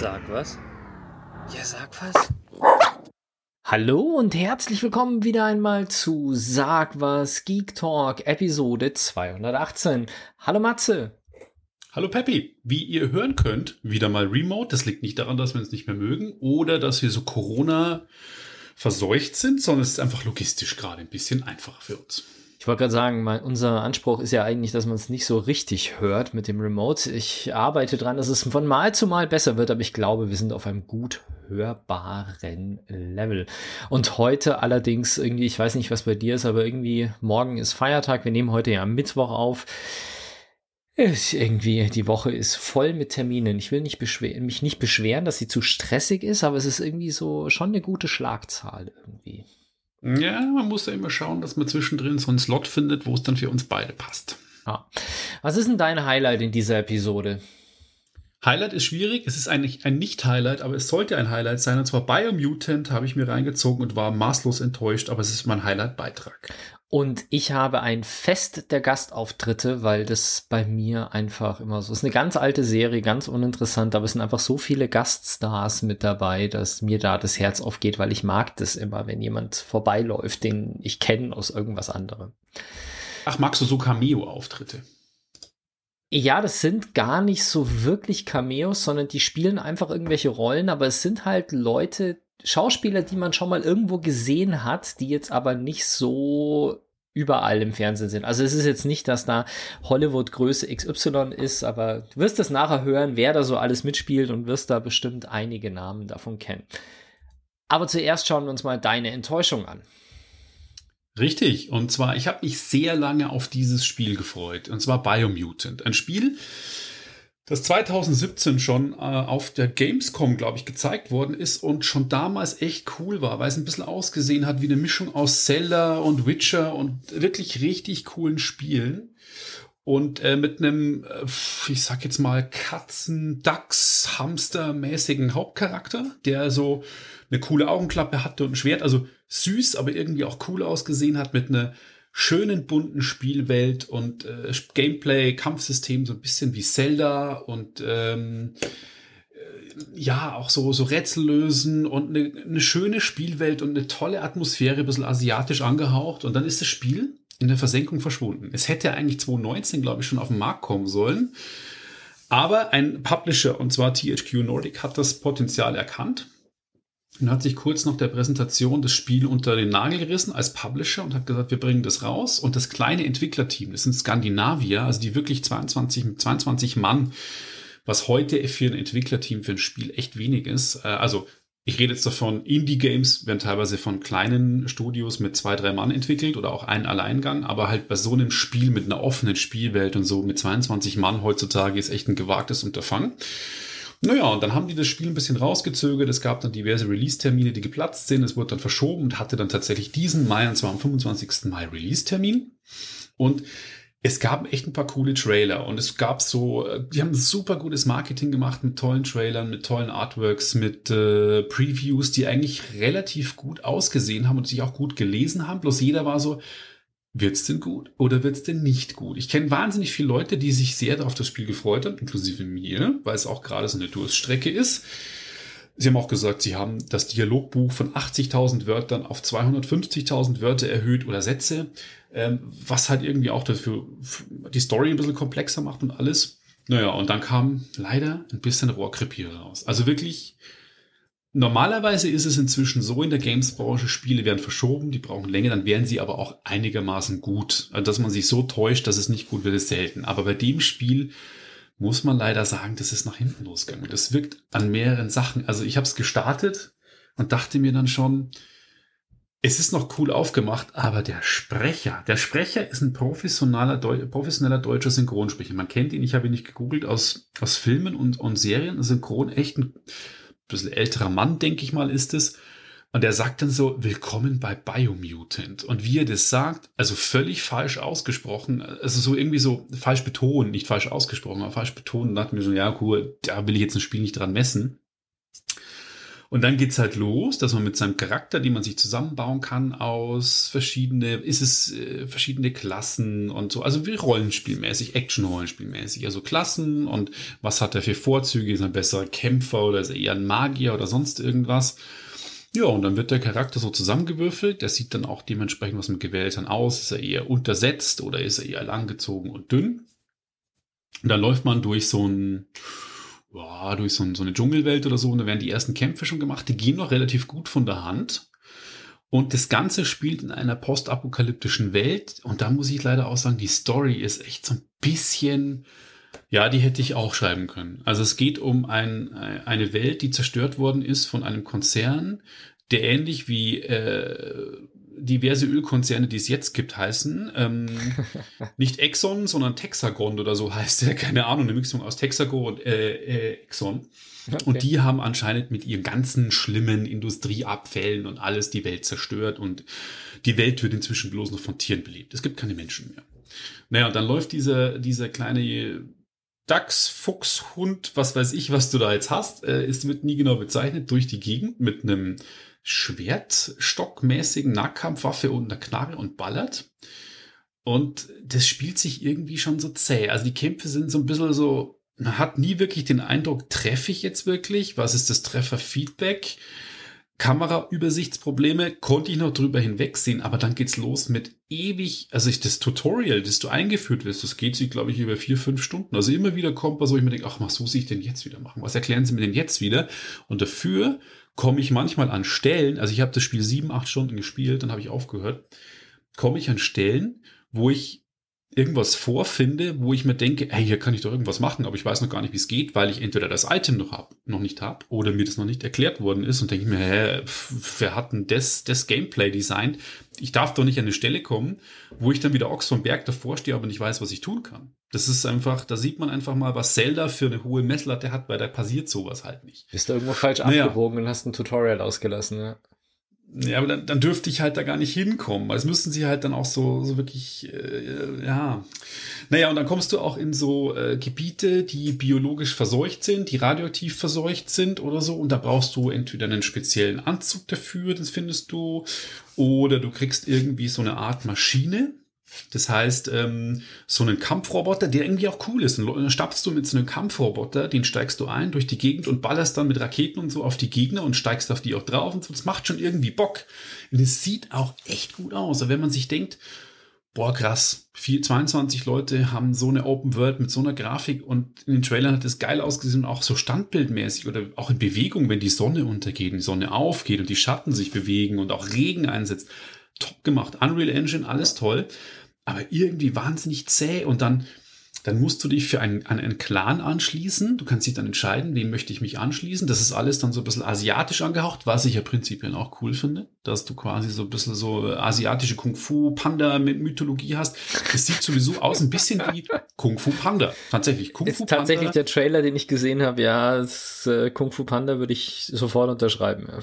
Sag was? Ja, sag was. Hallo und herzlich willkommen wieder einmal zu Sag was Geek Talk Episode 218. Hallo Matze. Hallo Peppi. Wie ihr hören könnt, wieder mal remote. Das liegt nicht daran, dass wir uns nicht mehr mögen oder dass wir so Corona verseucht sind, sondern es ist einfach logistisch gerade ein bisschen einfacher für uns. Ich wollte gerade sagen, mein, unser Anspruch ist ja eigentlich, dass man es nicht so richtig hört mit dem Remote. Ich arbeite dran, dass es von Mal zu Mal besser wird, aber ich glaube, wir sind auf einem gut hörbaren Level. Und heute allerdings irgendwie, ich weiß nicht, was bei dir ist, aber irgendwie morgen ist Feiertag. Wir nehmen heute ja Mittwoch auf. Ist irgendwie, die Woche ist voll mit Terminen. Ich will nicht mich nicht beschweren, dass sie zu stressig ist, aber es ist irgendwie so schon eine gute Schlagzahl irgendwie. Ja, man muss ja immer schauen, dass man zwischendrin so einen Slot findet, wo es dann für uns beide passt. Ja. Was ist denn dein Highlight in dieser Episode? Highlight ist schwierig. Es ist eigentlich ein Nicht-Highlight, aber es sollte ein Highlight sein. Und zwar Biomutant habe ich mir reingezogen und war maßlos enttäuscht, aber es ist mein Highlight-Beitrag. Und ich habe ein Fest der Gastauftritte, weil das bei mir einfach immer so ist. Eine ganz alte Serie, ganz uninteressant, aber es sind einfach so viele Gaststars mit dabei, dass mir da das Herz aufgeht, weil ich mag das immer, wenn jemand vorbeiläuft, den ich kenne aus irgendwas anderem. Ach, magst du so Cameo-Auftritte? Ja, das sind gar nicht so wirklich Cameos, sondern die spielen einfach irgendwelche Rollen, aber es sind halt Leute, Schauspieler, die man schon mal irgendwo gesehen hat, die jetzt aber nicht so überall im Fernsehen sind. Also es ist jetzt nicht, dass da Hollywood Größe XY ist, aber du wirst es nachher hören, wer da so alles mitspielt und wirst da bestimmt einige Namen davon kennen. Aber zuerst schauen wir uns mal deine Enttäuschung an. Richtig, und zwar, ich habe mich sehr lange auf dieses Spiel gefreut, und zwar Biomutant. Ein Spiel, das 2017 schon äh, auf der Gamescom, glaube ich, gezeigt worden ist und schon damals echt cool war, weil es ein bisschen ausgesehen hat wie eine Mischung aus Zelda und Witcher und wirklich richtig coolen Spielen. Und äh, mit einem, äh, ich sag jetzt mal, Katzen, Dachs, Hamster-mäßigen Hauptcharakter, der so eine coole Augenklappe hatte und ein Schwert, also süß, aber irgendwie auch cool ausgesehen hat, mit einer schönen bunten Spielwelt und äh, Gameplay, Kampfsystem so ein bisschen wie Zelda und ähm, äh, ja, auch so, so Rätsel lösen und eine, eine schöne Spielwelt und eine tolle Atmosphäre, ein bisschen asiatisch angehaucht. Und dann ist das Spiel in der Versenkung verschwunden. Es hätte eigentlich 2019, glaube ich, schon auf den Markt kommen sollen. Aber ein Publisher, und zwar THQ Nordic, hat das Potenzial erkannt und hat sich kurz nach der Präsentation das Spiel unter den Nagel gerissen als Publisher und hat gesagt, wir bringen das raus. Und das kleine Entwicklerteam, das sind Skandinavier, also die wirklich 22, 22 Mann, was heute für ein Entwicklerteam für ein Spiel echt wenig ist. Äh, also ich rede jetzt davon, Indie-Games werden teilweise von kleinen Studios mit zwei, drei Mann entwickelt oder auch einen Alleingang, aber halt bei so einem Spiel mit einer offenen Spielwelt und so mit 22 Mann heutzutage ist echt ein gewagtes Unterfangen. Naja, und dann haben die das Spiel ein bisschen rausgezögert. Es gab dann diverse Release-Termine, die geplatzt sind. Es wurde dann verschoben und hatte dann tatsächlich diesen Mai, und zwar am 25. Mai Release-Termin. Und es gab echt ein paar coole Trailer und es gab so, die haben super gutes Marketing gemacht mit tollen Trailern, mit tollen Artworks, mit äh, Previews, die eigentlich relativ gut ausgesehen haben und sich auch gut gelesen haben. Bloß jeder war so, wird's denn gut oder wird's denn nicht gut? Ich kenne wahnsinnig viele Leute, die sich sehr auf das Spiel gefreut haben, inklusive mir, weil es auch gerade so eine Durststrecke ist. Sie haben auch gesagt, sie haben das Dialogbuch von 80.000 Wörtern auf 250.000 Wörter erhöht oder Sätze, ähm, was halt irgendwie auch dafür die Story ein bisschen komplexer macht und alles. Naja, und dann kam leider ein bisschen Rohrkrepier raus. Also wirklich Normalerweise ist es inzwischen so in der Games-Branche, Spiele werden verschoben, die brauchen länger, dann werden sie aber auch einigermaßen gut. Also, dass man sich so täuscht, dass es nicht gut wird, ist selten. Aber bei dem Spiel muss man leider sagen, das ist nach hinten losgegangen. Das wirkt an mehreren Sachen. Also ich habe es gestartet und dachte mir dann schon, es ist noch cool aufgemacht, aber der Sprecher, der Sprecher ist ein professioneller, Deu professioneller deutscher Synchronsprecher. Man kennt ihn, ich habe ihn nicht gegoogelt, aus, aus Filmen und, und Serien. Synchron echt ein bisschen älterer Mann, denke ich mal, ist es. Und er sagt dann so, willkommen bei Biomutant. Und wie er das sagt, also völlig falsch ausgesprochen, also so irgendwie so falsch betonen, nicht falsch ausgesprochen, aber falsch betonen, dachte mir so, ja, cool, da will ich jetzt ein Spiel nicht dran messen. Und dann geht's halt los, dass man mit seinem Charakter, die man sich zusammenbauen kann, aus verschiedene, ist es äh, verschiedene Klassen und so, also wie Rollenspielmäßig, Action-Rollenspielmäßig, also Klassen und was hat er für Vorzüge, ist er ein besserer Kämpfer oder ist er eher ein Magier oder sonst irgendwas. Ja, und dann wird der Charakter so zusammengewürfelt. Der sieht dann auch dementsprechend, was mit gewählt dann aus. Ist er eher untersetzt oder ist er eher langgezogen und dünn? Und dann läuft man durch so ein, ja, durch so, so eine Dschungelwelt oder so und da werden die ersten Kämpfe schon gemacht. Die gehen noch relativ gut von der Hand. Und das Ganze spielt in einer postapokalyptischen Welt. Und da muss ich leider auch sagen, die Story ist echt so ein bisschen, ja, die hätte ich auch schreiben können. Also es geht um ein, eine Welt, die zerstört worden ist von einem Konzern, der ähnlich wie äh, diverse Ölkonzerne, die es jetzt gibt, heißen. Ähm, nicht Exxon, sondern Texagon oder so heißt der. Keine Ahnung, eine Mixung aus Texago und äh, äh, Exxon. Okay. Und die haben anscheinend mit ihren ganzen schlimmen Industrieabfällen und alles die Welt zerstört und die Welt wird inzwischen bloß noch von Tieren belebt. Es gibt keine Menschen mehr. Naja, und dann läuft dieser, dieser kleine Dachs, Fuchs, Hund, was weiß ich, was du da jetzt hast, äh, ist wird nie genau bezeichnet, durch die Gegend mit einem Schwertstockmäßigen Nahkampfwaffe und einer Knarre und ballert. Und das spielt sich irgendwie schon so zäh. Also die Kämpfe sind so ein bisschen so, man hat nie wirklich den Eindruck, treffe ich jetzt wirklich? Was ist das Trefferfeedback? Kameraübersichtsprobleme konnte ich noch drüber hinwegsehen, aber dann geht's los mit ewig, also ich, das Tutorial, das du eingeführt wirst, das geht sich, glaube ich, über vier, fünf Stunden. Also immer wieder kommt was, wo ich mir denke, ach, was muss ich denn jetzt wieder machen? Was erklären sie mir denn jetzt wieder? Und dafür komme ich manchmal an Stellen, also ich habe das Spiel sieben, acht Stunden gespielt, dann habe ich aufgehört, komme ich an Stellen, wo ich irgendwas vorfinde, wo ich mir denke, hey, hier kann ich doch irgendwas machen, aber ich weiß noch gar nicht, wie es geht, weil ich entweder das Item noch hab, noch nicht habe oder mir das noch nicht erklärt worden ist und denke mir, hä, wer hat denn das, das Gameplay designt? Ich darf doch nicht an eine Stelle kommen, wo ich dann wieder Ochs vom Berg davor stehe, aber nicht weiß, was ich tun kann. Das ist einfach, da sieht man einfach mal, was Zelda für eine hohe Messlatte hat, weil da passiert sowas halt nicht. Bist du irgendwo falsch naja. abgebogen und hast ein Tutorial ausgelassen, ja? Ja, aber dann, dann dürfte ich halt da gar nicht hinkommen. Also müssten sie halt dann auch so, so wirklich, äh, ja. Naja, und dann kommst du auch in so äh, Gebiete, die biologisch verseucht sind, die radioaktiv verseucht sind oder so. Und da brauchst du entweder einen speziellen Anzug dafür, das findest du, oder du kriegst irgendwie so eine Art Maschine, das heißt, ähm, so einen Kampfroboter, der irgendwie auch cool ist. dann stapfst du mit so einem Kampfroboter, den steigst du ein durch die Gegend und ballerst dann mit Raketen und so auf die Gegner und steigst auf die auch drauf und so. Das macht schon irgendwie Bock. Und es sieht auch echt gut aus. Aber wenn man sich denkt, boah, krass, 4, 22 Leute haben so eine Open World mit so einer Grafik und in den Trailern hat es geil ausgesehen, auch so standbildmäßig oder auch in Bewegung, wenn die Sonne untergeht, die Sonne aufgeht und die Schatten sich bewegen und auch Regen einsetzt. Top gemacht. Unreal Engine, alles toll aber irgendwie wahnsinnig zäh und dann, dann musst du dich für einen, einen Clan anschließen. Du kannst dich dann entscheiden, wem möchte ich mich anschließen. Das ist alles dann so ein bisschen asiatisch angehaucht, was ich ja prinzipiell auch cool finde, dass du quasi so ein bisschen so asiatische Kung-Fu-Panda mit Mythologie hast. Das sieht sowieso aus ein bisschen wie Kung-Fu Panda. Tatsächlich, Kung Fu Panda. Tatsächlich der Trailer, den ich gesehen habe, ja, das, äh, Kung Fu Panda würde ich sofort unterschreiben. Ja.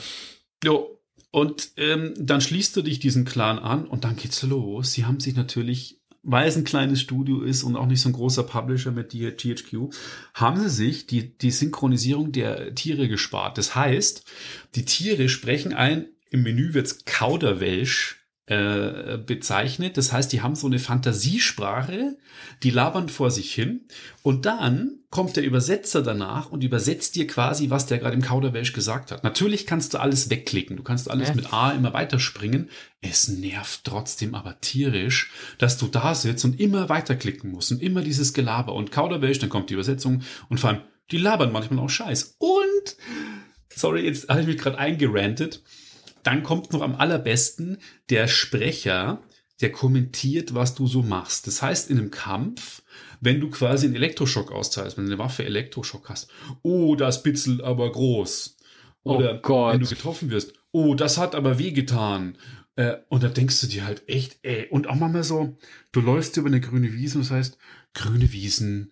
Jo, und ähm, dann schließt du dich diesen Clan an und dann geht's los. Sie haben sich natürlich, weil es ein kleines Studio ist und auch nicht so ein großer Publisher mit THQ, haben sie sich die, die Synchronisierung der Tiere gespart. Das heißt, die Tiere sprechen ein, im Menü wird's Kauderwelsch äh, bezeichnet. Das heißt, die haben so eine Fantasiesprache, die labern vor sich hin und dann kommt der Übersetzer danach und übersetzt dir quasi, was der gerade im Kauderwelsch gesagt hat. Natürlich kannst du alles wegklicken, du kannst alles ja. mit A immer weiterspringen. Es nervt trotzdem aber tierisch, dass du da sitzt und immer weiterklicken musst und immer dieses Gelaber und Kauderwelsch, dann kommt die Übersetzung und vor allem, die labern manchmal auch Scheiß. Und, sorry, jetzt habe ich mich gerade eingerantet dann kommt noch am allerbesten der Sprecher, der kommentiert, was du so machst. Das heißt, in einem Kampf, wenn du quasi einen Elektroschock austeilst, wenn du eine Waffe Elektroschock hast, oh, das bitzelt aber groß. Oh Oder oh wenn du getroffen wirst, oh, das hat aber wehgetan. Äh, und da denkst du dir halt echt, ey, und auch manchmal so, du läufst über eine grüne Wiese und das heißt, grüne Wiesen,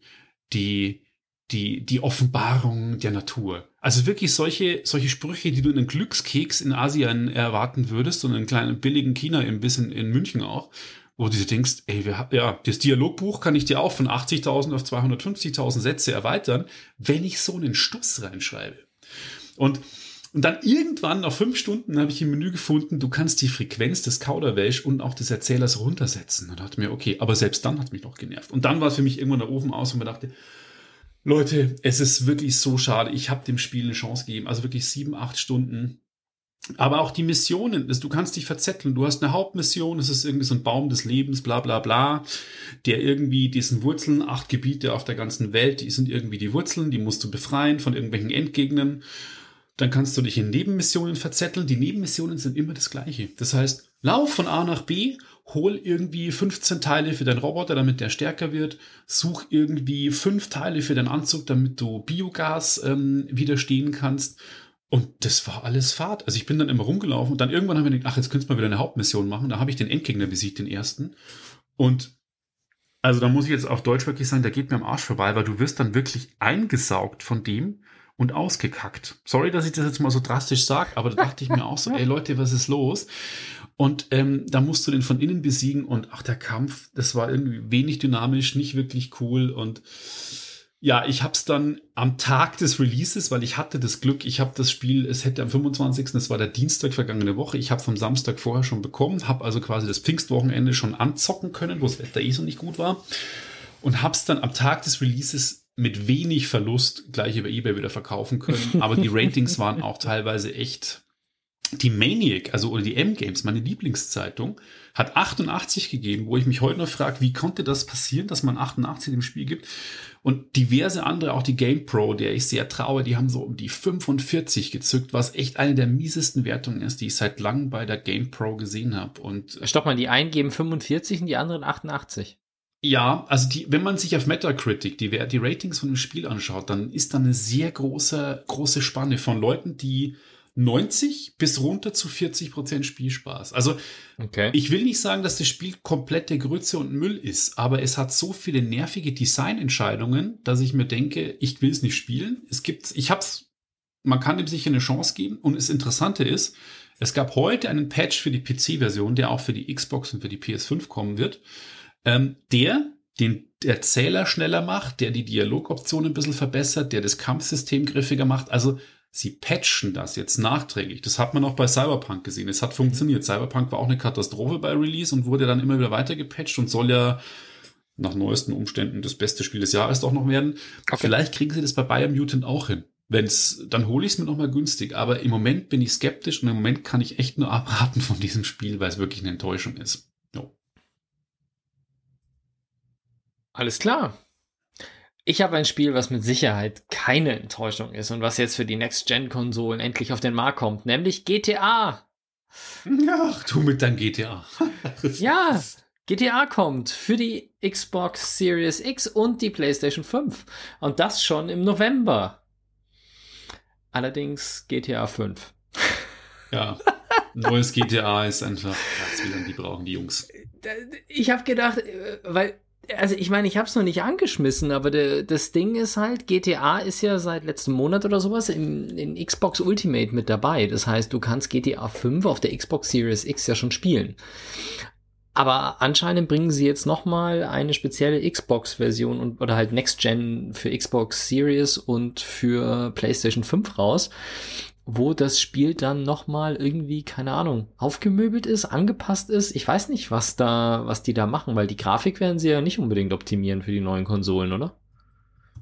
die die, die Offenbarung der Natur. Also wirklich solche, solche Sprüche, die du in einem Glückskeks in Asien erwarten würdest und in einem kleinen billigen China im bisschen in München auch, wo du dir denkst, ey, wir, ja, das Dialogbuch kann ich dir auch von 80.000 auf 250.000 Sätze erweitern, wenn ich so einen Stuss reinschreibe. Und Und dann irgendwann, nach fünf Stunden, habe ich im Menü gefunden, du kannst die Frequenz des Kauderwelsch und auch des Erzählers runtersetzen. Und dachte mir, okay, aber selbst dann hat mich noch genervt. Und dann war es für mich irgendwann der Ofen aus und mir dachte, Leute, es ist wirklich so schade. Ich habe dem Spiel eine Chance gegeben. Also wirklich sieben, acht Stunden. Aber auch die Missionen, du kannst dich verzetteln. Du hast eine Hauptmission, es ist irgendwie so ein Baum des Lebens, bla bla bla, der irgendwie diesen Wurzeln, acht Gebiete auf der ganzen Welt, die sind irgendwie die Wurzeln, die musst du befreien von irgendwelchen Endgegnern. Dann kannst du dich in Nebenmissionen verzetteln. Die Nebenmissionen sind immer das gleiche. Das heißt, lauf von A nach B, hol irgendwie 15 Teile für deinen Roboter, damit der stärker wird. Such irgendwie fünf Teile für deinen Anzug, damit du Biogas ähm, widerstehen kannst und das war alles Fahrt. Also ich bin dann immer rumgelaufen und dann irgendwann haben wir gedacht, ach, jetzt könntest du mal wieder eine Hauptmission machen. Da habe ich den Endgegner besiegt, den ersten. Und also da muss ich jetzt auf Deutsch wirklich sagen, der geht mir am Arsch vorbei, weil du wirst dann wirklich eingesaugt von dem und ausgekackt. Sorry, dass ich das jetzt mal so drastisch sage, aber da dachte ich mir auch so, ey Leute, was ist los? Und ähm, da musst du den von innen besiegen und ach, der Kampf, das war irgendwie wenig dynamisch, nicht wirklich cool und ja, ich habe es dann am Tag des Releases, weil ich hatte das Glück, ich habe das Spiel, es hätte am 25., das war der Dienstag vergangene Woche, ich habe vom Samstag vorher schon bekommen, habe also quasi das Pfingstwochenende schon anzocken können, wo das Wetter eh so nicht gut war und habe es dann am Tag des Releases mit wenig Verlust gleich über eBay wieder verkaufen können, aber die Ratings waren auch teilweise echt die Maniac, also oder die M-Games, meine Lieblingszeitung, hat 88 gegeben, wo ich mich heute noch frage, wie konnte das passieren, dass man 88 im Spiel gibt? Und diverse andere, auch die GamePro, der ich sehr traue, die haben so um die 45 gezückt, was echt eine der miesesten Wertungen ist, die ich seit langem bei der GamePro gesehen habe. Und Stopp mal, die einen geben 45 und die anderen 88. Ja, also die, wenn man sich auf Metacritic die, die Ratings von dem Spiel anschaut, dann ist da eine sehr große, große Spanne von Leuten, die 90 bis runter zu 40 Prozent Spielspaß. Also okay. ich will nicht sagen, dass das Spiel komplette Grütze und Müll ist, aber es hat so viele nervige Designentscheidungen, dass ich mir denke, ich will es nicht spielen. Es gibt, ich hab's, man kann dem sicher eine Chance geben. Und das Interessante ist, es gab heute einen Patch für die PC-Version, der auch für die Xbox und für die PS5 kommen wird, ähm, der den Erzähler schneller macht, der die Dialogoptionen ein bisschen verbessert, der das Kampfsystem griffiger macht. Also sie patchen das jetzt nachträglich. Das hat man auch bei Cyberpunk gesehen. Es hat funktioniert. Cyberpunk war auch eine Katastrophe bei Release und wurde dann immer wieder weiter gepatcht und soll ja nach neuesten Umständen das beste Spiel des Jahres doch noch werden. Okay. Vielleicht kriegen sie das bei Biomutant auch hin. Wenn's, dann hole ich es mir noch mal günstig. Aber im Moment bin ich skeptisch und im Moment kann ich echt nur abraten von diesem Spiel, weil es wirklich eine Enttäuschung ist. Jo. Alles klar. Ich habe ein Spiel, was mit Sicherheit keine Enttäuschung ist und was jetzt für die Next-Gen-Konsolen endlich auf den Markt kommt, nämlich GTA. Ach, du mit deinem GTA. ja, GTA kommt für die Xbox Series X und die PlayStation 5. Und das schon im November. Allerdings GTA 5. Ja, neues GTA ist einfach, das will die brauchen die Jungs. Ich habe gedacht, äh, weil also ich meine, ich habe es noch nicht angeschmissen, aber de, das Ding ist halt, GTA ist ja seit letztem Monat oder sowas in, in Xbox Ultimate mit dabei. Das heißt, du kannst GTA 5 auf der Xbox Series X ja schon spielen. Aber anscheinend bringen sie jetzt noch mal eine spezielle Xbox-Version und oder halt Next Gen für Xbox Series und für PlayStation 5 raus wo das Spiel dann nochmal irgendwie, keine Ahnung, aufgemöbelt ist, angepasst ist. Ich weiß nicht, was da, was die da machen, weil die Grafik werden sie ja nicht unbedingt optimieren für die neuen Konsolen, oder?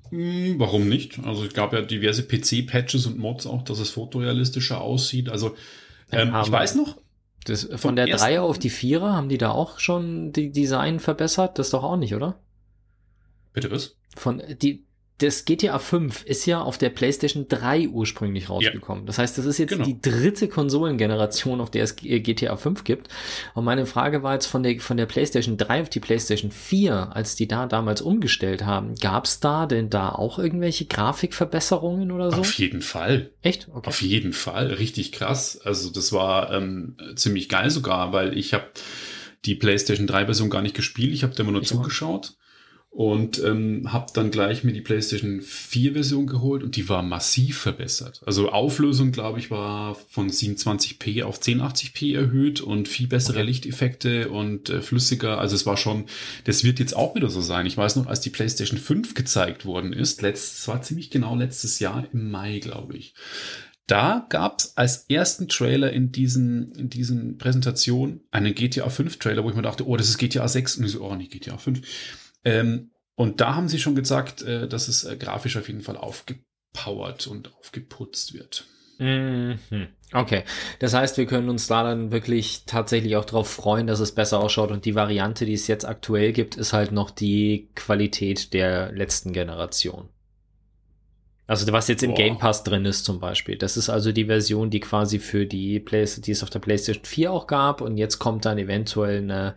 Hm, warum nicht? Also es gab ja diverse PC-Patches und Mods auch, dass es fotorealistischer aussieht. Also ähm, ich weiß noch. Das, von der 3er auf die 4er haben die da auch schon die Design verbessert? Das doch auch nicht, oder? Bitte was? Von die das GTA 5 ist ja auf der PlayStation 3 ursprünglich rausgekommen. Ja. Das heißt, das ist jetzt genau. die dritte Konsolengeneration, auf der es GTA 5 gibt. Und meine Frage war jetzt von der, von der PlayStation 3 auf die PlayStation 4, als die da damals umgestellt haben, gab es da denn da auch irgendwelche Grafikverbesserungen oder so? Auf jeden Fall. Echt? Okay. Auf jeden Fall. Richtig krass. Also das war ähm, ziemlich geil sogar, weil ich habe die PlayStation 3 Version gar nicht gespielt. Ich habe da immer nur ich zugeschaut und ähm, habe dann gleich mir die PlayStation 4 Version geholt und die war massiv verbessert. Also Auflösung, glaube ich, war von 27p auf 1080p erhöht und viel bessere Lichteffekte und äh, flüssiger. Also es war schon, das wird jetzt auch wieder so sein. Ich weiß noch, als die PlayStation 5 gezeigt worden ist, letzt, war ziemlich genau letztes Jahr im Mai, glaube ich da gab es als ersten Trailer in diesen, in diesen Präsentationen einen GTA 5 Trailer, wo ich mir dachte, oh, das ist GTA 6 und ich so, oh, nicht GTA 5. Ähm, und da haben sie schon gesagt, äh, dass es äh, grafisch auf jeden Fall aufgepowert und aufgeputzt wird. Mhm. Okay, das heißt, wir können uns da dann wirklich tatsächlich auch darauf freuen, dass es besser ausschaut und die Variante, die es jetzt aktuell gibt, ist halt noch die Qualität der letzten Generation. Also was jetzt im Boah. Game Pass drin ist zum Beispiel. Das ist also die Version, die quasi für die Play die es auf der PlayStation 4 auch gab und jetzt kommt dann eventuell eine,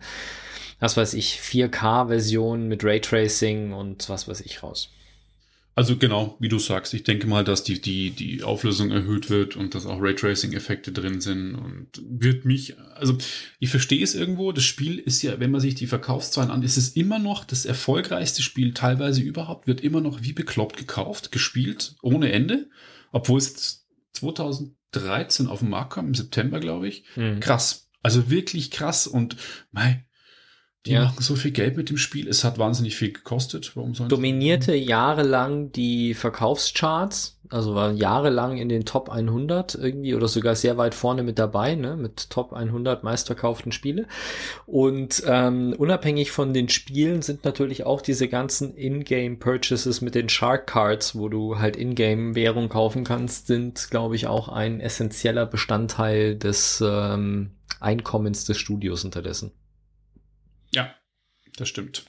was weiß ich, 4K-Version mit Raytracing und was weiß ich raus. Also genau, wie du sagst, ich denke mal, dass die, die, die Auflösung erhöht wird und dass auch Raytracing-Effekte drin sind und wird mich, also ich verstehe es irgendwo, das Spiel ist ja, wenn man sich die Verkaufszahlen an, ist es immer noch das erfolgreichste Spiel teilweise überhaupt, wird immer noch wie bekloppt gekauft, gespielt, ohne Ende, obwohl es 2013 auf den Markt kam, im September, glaube ich. Mhm. Krass. Also wirklich krass und mei, die ja. machen so viel Geld mit dem Spiel. Es hat wahnsinnig viel gekostet. Warum sollen Dominierte jahrelang die Verkaufscharts, also war jahrelang in den Top 100 irgendwie oder sogar sehr weit vorne mit dabei, ne, mit Top 100 meistverkauften Spiele. Und ähm, unabhängig von den Spielen sind natürlich auch diese ganzen Ingame Purchases mit den Shark Cards, wo du halt Ingame Währung kaufen kannst, sind, glaube ich, auch ein essentieller Bestandteil des ähm, Einkommens des Studios unterdessen. Ja, das stimmt.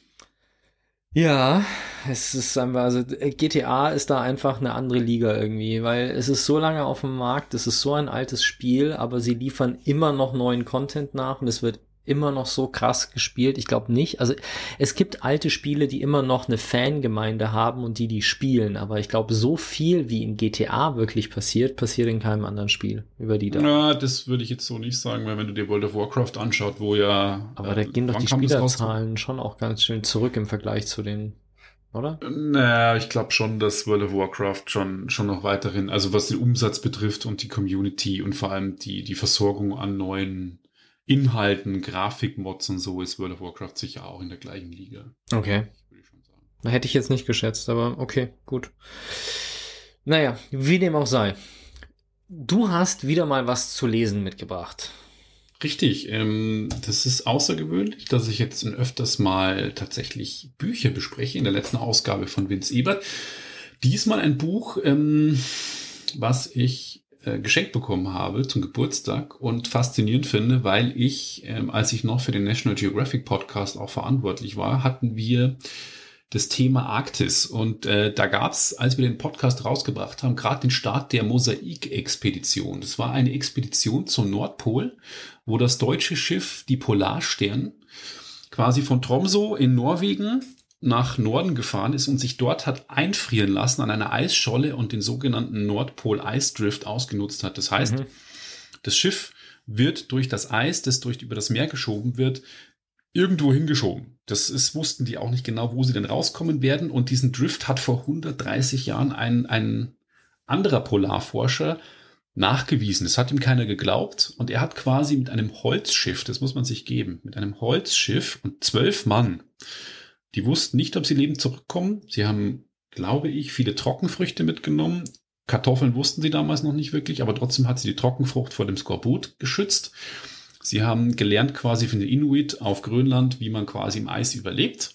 Ja, es ist einfach, also GTA ist da einfach eine andere Liga irgendwie, weil es ist so lange auf dem Markt, es ist so ein altes Spiel, aber sie liefern immer noch neuen Content nach und es wird immer noch so krass gespielt? Ich glaube nicht. Also es gibt alte Spiele, die immer noch eine Fangemeinde haben und die die spielen, aber ich glaube, so viel wie in GTA wirklich passiert, passiert in keinem anderen Spiel über die da. Ja, das würde ich jetzt so nicht sagen, weil wenn du dir World of Warcraft anschaut, wo ja. Aber da äh, gehen doch die Spielerzahlen schon auch ganz schön zurück im Vergleich zu den oder? Naja, ich glaube schon, dass World of Warcraft schon, schon noch weiterhin, also was den Umsatz betrifft und die Community und vor allem die, die Versorgung an neuen Inhalten, Grafikmods und so ist World of Warcraft sicher auch in der gleichen Liga. Okay. Hätte ich jetzt nicht geschätzt, aber okay, gut. Naja, wie dem auch sei. Du hast wieder mal was zu lesen mitgebracht. Richtig, ähm, das ist außergewöhnlich, dass ich jetzt öfters mal tatsächlich Bücher bespreche in der letzten Ausgabe von Vince Ebert. Diesmal ein Buch, ähm, was ich äh, geschenkt bekommen habe zum Geburtstag und faszinierend finde, weil ich, ähm, als ich noch für den National Geographic Podcast auch verantwortlich war, hatten wir das Thema Arktis. Und äh, da gab es, als wir den Podcast rausgebracht haben, gerade den Start der Mosaik-Expedition. Das war eine Expedition zum Nordpol, wo das deutsche Schiff, die Polarstern, quasi von Tromso in Norwegen nach Norden gefahren ist und sich dort hat einfrieren lassen an einer Eisscholle und den sogenannten Nordpol-Eisdrift ausgenutzt hat. Das heißt, mhm. das Schiff wird durch das Eis, das durch über das Meer geschoben wird, irgendwo hingeschoben. Das ist, wussten die auch nicht genau, wo sie denn rauskommen werden. Und diesen Drift hat vor 130 Jahren ein, ein anderer Polarforscher nachgewiesen. Das hat ihm keiner geglaubt. Und er hat quasi mit einem Holzschiff, das muss man sich geben, mit einem Holzschiff und zwölf Mann die wussten nicht, ob sie lebend zurückkommen. Sie haben, glaube ich, viele Trockenfrüchte mitgenommen. Kartoffeln wussten sie damals noch nicht wirklich, aber trotzdem hat sie die Trockenfrucht vor dem Skorbut geschützt. Sie haben gelernt quasi von den Inuit auf Grönland, wie man quasi im Eis überlebt.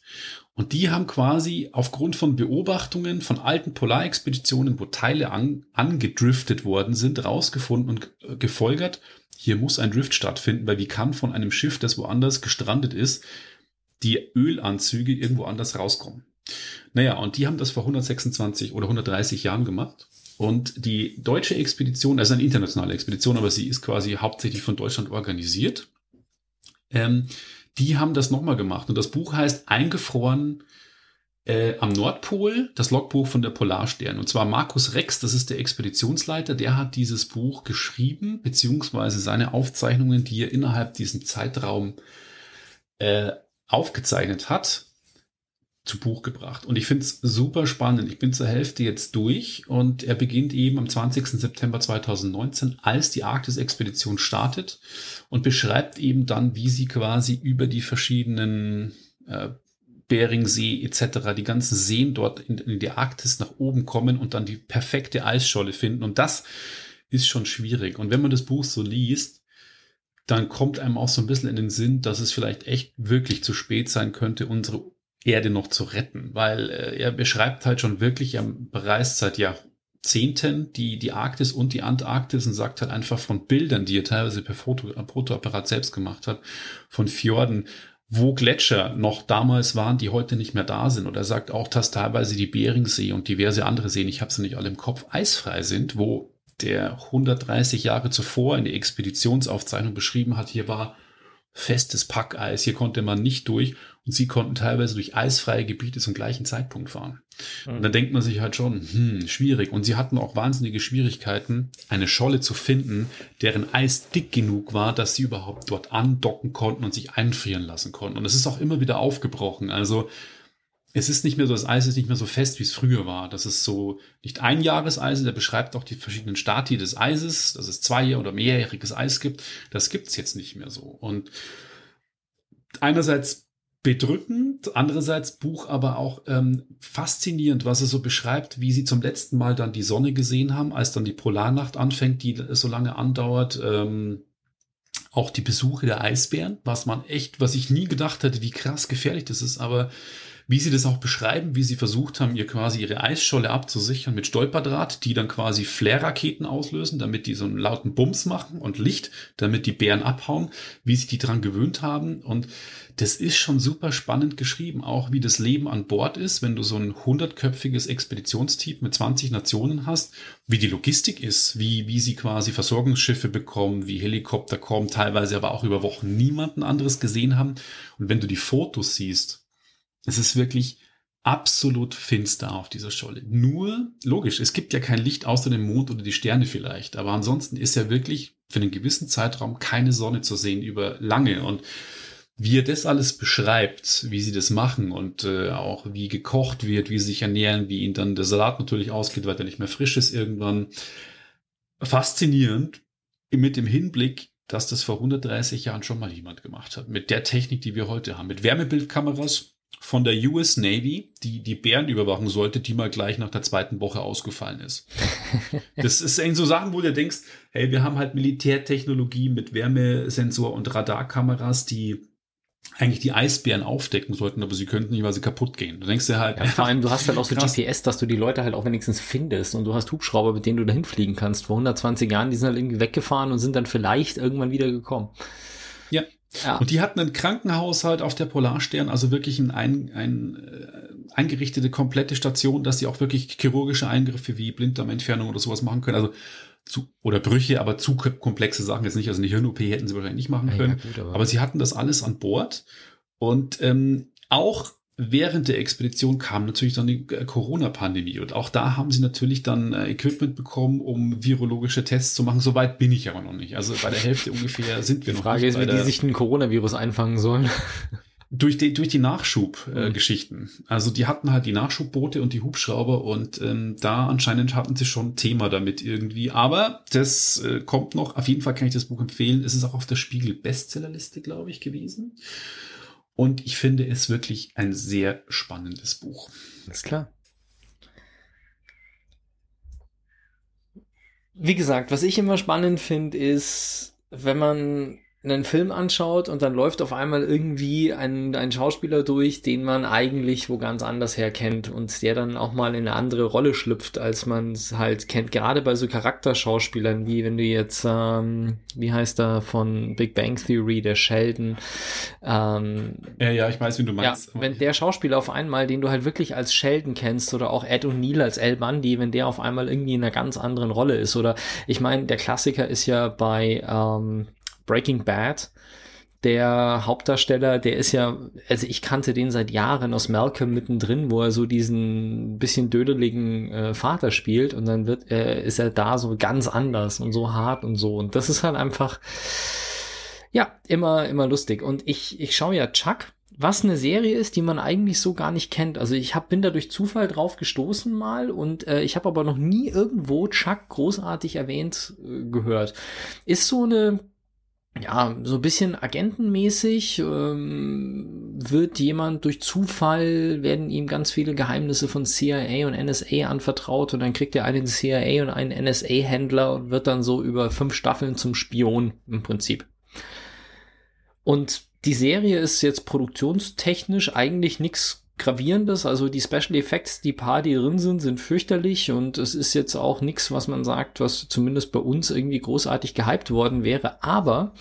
Und die haben quasi aufgrund von Beobachtungen von alten Polarexpeditionen, wo Teile an, angedriftet worden sind, rausgefunden und gefolgert, hier muss ein Drift stattfinden, weil wie kann von einem Schiff, das woanders gestrandet ist, die Ölanzüge irgendwo anders rauskommen. Naja, und die haben das vor 126 oder 130 Jahren gemacht. Und die deutsche Expedition, also eine internationale Expedition, aber sie ist quasi hauptsächlich von Deutschland organisiert. Ähm, die haben das nochmal gemacht. Und das Buch heißt Eingefroren äh, am Nordpol, das Logbuch von der Polarstern. Und zwar Markus Rex, das ist der Expeditionsleiter, der hat dieses Buch geschrieben, beziehungsweise seine Aufzeichnungen, die er innerhalb diesem Zeitraum äh, aufgezeichnet hat, zu Buch gebracht. Und ich finde es super spannend. Ich bin zur Hälfte jetzt durch und er beginnt eben am 20. September 2019, als die Arktis-Expedition startet und beschreibt eben dann, wie sie quasi über die verschiedenen äh, Beringsee etc., die ganzen Seen dort in, in die Arktis nach oben kommen und dann die perfekte Eisscholle finden. Und das ist schon schwierig. Und wenn man das Buch so liest, dann kommt einem auch so ein bisschen in den Sinn, dass es vielleicht echt wirklich zu spät sein könnte, unsere Erde noch zu retten, weil äh, er beschreibt halt schon wirklich, er bereist seit Jahrzehnten die, die Arktis und die Antarktis und sagt halt einfach von Bildern, die er teilweise per Foto, Fotoapparat selbst gemacht hat, von Fjorden, wo Gletscher noch damals waren, die heute nicht mehr da sind. Und er sagt auch, dass teilweise die Beringsee und diverse andere Seen, ich habe sie nicht alle im Kopf, eisfrei sind, wo der 130 Jahre zuvor in der Expeditionsaufzeichnung beschrieben hat, hier war festes Packeis, hier konnte man nicht durch und sie konnten teilweise durch eisfreie Gebiete zum gleichen Zeitpunkt fahren. Mhm. Und da denkt man sich halt schon, hm, schwierig. Und sie hatten auch wahnsinnige Schwierigkeiten, eine Scholle zu finden, deren Eis dick genug war, dass sie überhaupt dort andocken konnten und sich einfrieren lassen konnten. Und es ist auch immer wieder aufgebrochen. Also es ist nicht mehr so, das Eis ist nicht mehr so fest, wie es früher war. Das ist so nicht ein Jahreseis, der beschreibt auch die verschiedenen Stati des Eises, dass es zwei- oder mehrjähriges Eis gibt. Das gibt's jetzt nicht mehr so. Und einerseits bedrückend, andererseits Buch aber auch ähm, faszinierend, was er so beschreibt, wie sie zum letzten Mal dann die Sonne gesehen haben, als dann die Polarnacht anfängt, die so lange andauert. Ähm, auch die Besuche der Eisbären, was man echt, was ich nie gedacht hätte, wie krass gefährlich das ist, aber wie sie das auch beschreiben, wie sie versucht haben, ihr quasi ihre Eisscholle abzusichern mit Stolperdraht, die dann quasi Flare-Raketen auslösen, damit die so einen lauten Bums machen und Licht, damit die Bären abhauen, wie sich die dran gewöhnt haben. Und das ist schon super spannend geschrieben, auch wie das Leben an Bord ist, wenn du so ein hundertköpfiges Expeditionsteam mit 20 Nationen hast, wie die Logistik ist, wie, wie sie quasi Versorgungsschiffe bekommen, wie Helikopter kommen, teilweise aber auch über Wochen niemanden anderes gesehen haben. Und wenn du die Fotos siehst, es ist wirklich absolut finster auf dieser Scholle. Nur, logisch, es gibt ja kein Licht außer dem Mond oder die Sterne vielleicht, aber ansonsten ist ja wirklich für einen gewissen Zeitraum keine Sonne zu sehen über lange und wie er das alles beschreibt, wie sie das machen und äh, auch wie gekocht wird, wie sie sich ernähren, wie ihnen dann der Salat natürlich ausgeht, weil der nicht mehr frisch ist irgendwann. Faszinierend mit dem Hinblick, dass das vor 130 Jahren schon mal jemand gemacht hat. Mit der Technik, die wir heute haben. Mit Wärmebildkameras, von der US Navy, die die Bären überwachen sollte, die mal gleich nach der zweiten Woche ausgefallen ist. das ist so Sachen, wo du denkst, hey, wir haben halt Militärtechnologie mit Wärmesensor und Radarkameras, die eigentlich die Eisbären aufdecken sollten, aber sie könnten nicht, weil sie kaputt gehen. Du denkst dir halt. Ja, vor allem, du hast halt auch so krass. GPS, dass du die Leute halt auch wenigstens findest und du hast Hubschrauber, mit denen du dahin fliegen kannst. Vor 120 Jahren, die sind halt irgendwie weggefahren und sind dann vielleicht irgendwann wieder gekommen. Ja, ja. Und die hatten einen Krankenhaushalt auf der Polarstern, also wirklich ein, ein, ein äh, eingerichtete komplette Station, dass sie auch wirklich chirurgische Eingriffe wie Blinddarmentfernung oder sowas machen können. Also zu, oder Brüche, aber zu komplexe Sachen jetzt nicht. Also eine Hirn-OP hätten sie wahrscheinlich nicht machen können. Ja, gut, aber, aber, sie hatten das alles an Bord. Und ähm, auch während der Expedition kam natürlich dann die äh, Corona-Pandemie und auch da haben sie natürlich dann äh, Equipment bekommen, um virologische Tests zu machen. Soweit bin ich aber noch nicht. Also bei der Hälfte ungefähr sind wir die noch. Frage ist, wie die sich den Coronavirus einfangen sollen. Durch die, durch die Nachschubgeschichten. Äh, mhm. Also die hatten halt die Nachschubboote und die Hubschrauber und ähm, da anscheinend hatten sie schon ein Thema damit irgendwie. Aber das äh, kommt noch. Auf jeden Fall kann ich das Buch empfehlen. Es ist auch auf der Spiegel Bestsellerliste, glaube ich, gewesen. Und ich finde es wirklich ein sehr spannendes Buch. Alles klar. Wie gesagt, was ich immer spannend finde, ist, wenn man einen Film anschaut und dann läuft auf einmal irgendwie ein, ein Schauspieler durch, den man eigentlich wo ganz anders her kennt und der dann auch mal in eine andere Rolle schlüpft, als man es halt kennt. Gerade bei so Charakterschauspielern, wie wenn du jetzt, ähm, wie heißt er von Big Bang Theory, der Sheldon. Ähm, ja, ja, ich weiß, wie du meinst. Ja, wenn der Schauspieler auf einmal, den du halt wirklich als Sheldon kennst oder auch Ed O'Neill als El Bundy, wenn der auf einmal irgendwie in einer ganz anderen Rolle ist oder ich meine, der Klassiker ist ja bei ähm, Breaking Bad. Der Hauptdarsteller, der ist ja, also ich kannte den seit Jahren aus Malcolm mittendrin, wo er so diesen bisschen dödeligen äh, Vater spielt und dann wird, äh, ist er da so ganz anders und so hart und so. Und das ist halt einfach, ja, immer, immer lustig. Und ich, ich schaue ja Chuck, was eine Serie ist, die man eigentlich so gar nicht kennt. Also ich hab, bin da durch Zufall drauf gestoßen mal und äh, ich habe aber noch nie irgendwo Chuck großartig erwähnt äh, gehört. Ist so eine ja, so ein bisschen agentenmäßig ähm, wird jemand durch Zufall, werden ihm ganz viele Geheimnisse von CIA und NSA anvertraut und dann kriegt er einen CIA und einen NSA-Händler und wird dann so über fünf Staffeln zum Spion im Prinzip. Und die Serie ist jetzt produktionstechnisch eigentlich nichts Gravierendes. Also die Special Effects, die paar, die drin sind, sind fürchterlich und es ist jetzt auch nichts, was man sagt, was zumindest bei uns irgendwie großartig gehypt worden wäre. Aber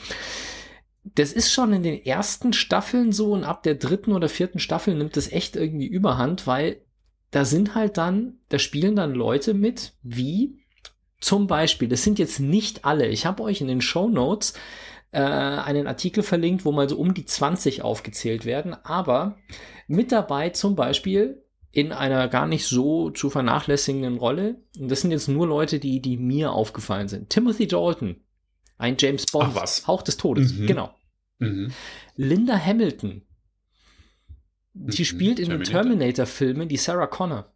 das ist schon in den ersten Staffeln so und ab der dritten oder vierten Staffel nimmt es echt irgendwie überhand, weil da sind halt dann, da spielen dann Leute mit, wie zum Beispiel, das sind jetzt nicht alle. Ich habe euch in den Show Notes äh, einen Artikel verlinkt, wo mal so um die 20 aufgezählt werden. Aber mit dabei zum Beispiel in einer gar nicht so zu vernachlässigenden Rolle. Und das sind jetzt nur Leute, die, die mir aufgefallen sind. Timothy Dalton, ein James Bond, Hauch des Todes, mhm. genau. Mhm. Linda Hamilton, die mhm. spielt in Terminator. den Terminator-Filmen die Sarah Connor.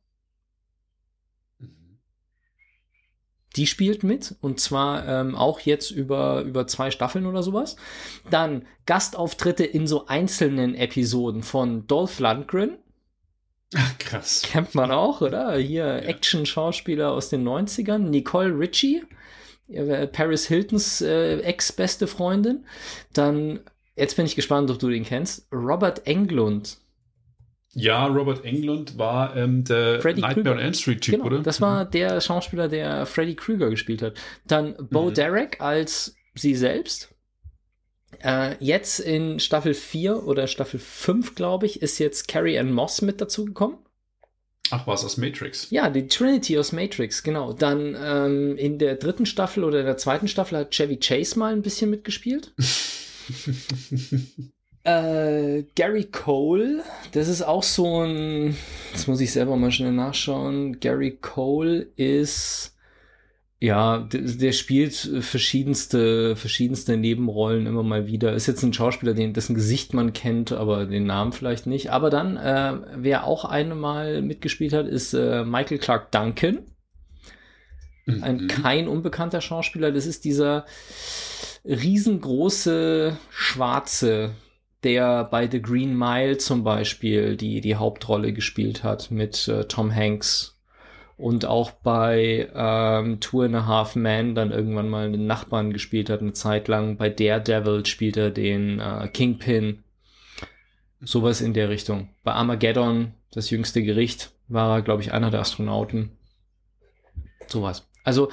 Die spielt mit und zwar ähm, auch jetzt über, über zwei Staffeln oder sowas. Dann Gastauftritte in so einzelnen Episoden von Dolph Lundgren. Ach, krass. Kennt man auch, oder? Hier ja. Action-Schauspieler aus den 90ern. Nicole Ritchie, äh, Paris Hiltons äh, ex-beste Freundin. Dann, jetzt bin ich gespannt, ob du den kennst, Robert Englund. Ja, Robert Englund war ähm, der Freddy Nightmare on Elm Street Typ, genau, oder? Das war mhm. der Schauspieler, der Freddy Krueger gespielt hat. Dann Bo mhm. Derek als sie selbst. Äh, jetzt in Staffel 4 oder Staffel 5, glaube ich, ist jetzt Carrie Ann Moss mit dazugekommen. Ach, war es aus Matrix? Ja, die Trinity aus Matrix, genau. Dann ähm, in der dritten Staffel oder in der zweiten Staffel hat Chevy Chase mal ein bisschen mitgespielt. Äh, Gary Cole, das ist auch so ein, das muss ich selber mal schnell nachschauen. Gary Cole ist, ja, der, der spielt verschiedenste, verschiedenste Nebenrollen immer mal wieder. Ist jetzt ein Schauspieler, den, dessen Gesicht man kennt, aber den Namen vielleicht nicht. Aber dann, äh, wer auch einmal mitgespielt hat, ist äh, Michael Clark Duncan. Ein mhm. kein unbekannter Schauspieler. Das ist dieser riesengroße Schwarze, der bei The Green Mile zum Beispiel die, die Hauptrolle gespielt hat mit äh, Tom Hanks und auch bei ähm, Two and a Half Men dann irgendwann mal einen Nachbarn gespielt hat, eine Zeit lang. Bei Daredevil spielt er den äh, Kingpin. Sowas in der Richtung. Bei Armageddon, das jüngste Gericht, war er, glaube ich, einer der Astronauten. Sowas. Also,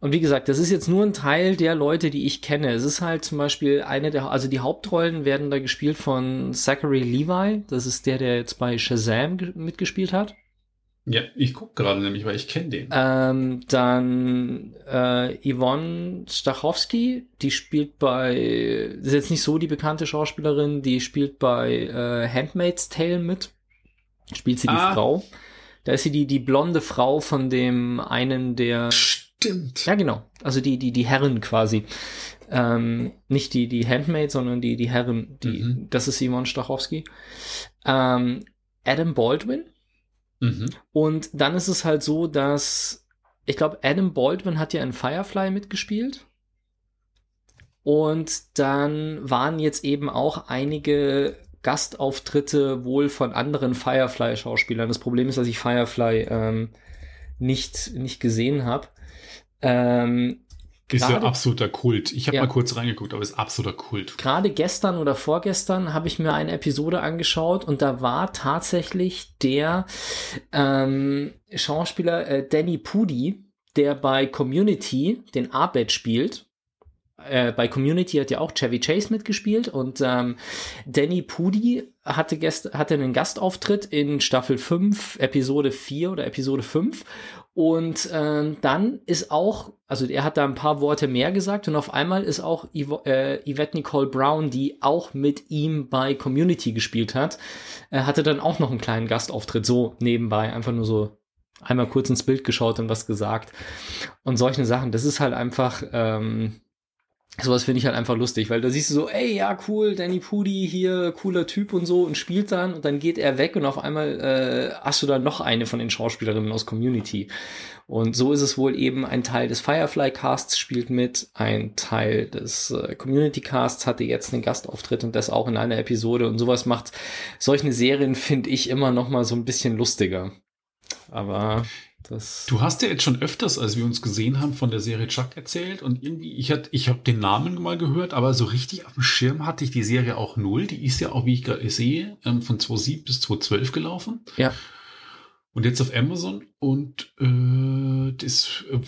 und wie gesagt, das ist jetzt nur ein Teil der Leute, die ich kenne. Es ist halt zum Beispiel eine der, also die Hauptrollen werden da gespielt von Zachary Levi. Das ist der, der jetzt bei Shazam mitgespielt hat. Ja, ich gucke gerade nämlich, weil ich kenne den. Ähm, dann äh, Yvonne Stachowski, die spielt bei, das ist jetzt nicht so die bekannte Schauspielerin, die spielt bei äh, Handmaid's Tale mit. Spielt sie die ah. Frau. Da ist sie die, die blonde Frau von dem einen der. Stimmt. Ja, genau. Also die, die, die Herren quasi. Ähm, nicht die, die Handmaid, sondern die, die Herren. Die, mhm. Das ist Simon Stachowski. Ähm, Adam Baldwin. Mhm. Und dann ist es halt so, dass ich glaube, Adam Baldwin hat ja in Firefly mitgespielt. Und dann waren jetzt eben auch einige Gastauftritte wohl von anderen Firefly-Schauspielern. Das Problem ist, dass ich Firefly ähm, nicht, nicht gesehen habe. Ähm, ist ja absoluter Kult. Ich habe ja, mal kurz reingeguckt, aber ist absoluter Kult. Gerade gestern oder vorgestern habe ich mir eine Episode angeschaut und da war tatsächlich der ähm, Schauspieler äh, Danny Pudi, der bei Community den Abed spielt. Äh, bei Community hat ja auch Chevy Chase mitgespielt und ähm, Danny Pudi hatte, gest hatte einen Gastauftritt in Staffel 5, Episode 4 oder Episode 5 und ähm, dann ist auch, also er hat da ein paar Worte mehr gesagt und auf einmal ist auch Yv äh, Yvette Nicole Brown, die auch mit ihm bei Community gespielt hat, äh, hatte dann auch noch einen kleinen Gastauftritt, so nebenbei, einfach nur so einmal kurz ins Bild geschaut und was gesagt. Und solche Sachen, das ist halt einfach, ähm, Sowas finde ich halt einfach lustig, weil da siehst du so, ey, ja, cool, Danny Pudi hier, cooler Typ und so und spielt dann und dann geht er weg und auf einmal äh, hast du dann noch eine von den Schauspielerinnen aus Community. Und so ist es wohl eben, ein Teil des Firefly Casts spielt mit, ein Teil des äh, Community Casts hatte jetzt einen Gastauftritt und das auch in einer Episode und sowas macht solche Serien, finde ich, immer noch mal so ein bisschen lustiger. Aber das du hast ja jetzt schon öfters, als wir uns gesehen haben, von der Serie Chuck erzählt und irgendwie, ich hatte, ich habe den Namen mal gehört, aber so richtig auf dem Schirm hatte ich die Serie auch null. Die ist ja auch, wie ich gerade sehe, ähm, von 2007 bis 2012 gelaufen. Ja. Und jetzt auf Amazon und äh, das, äh,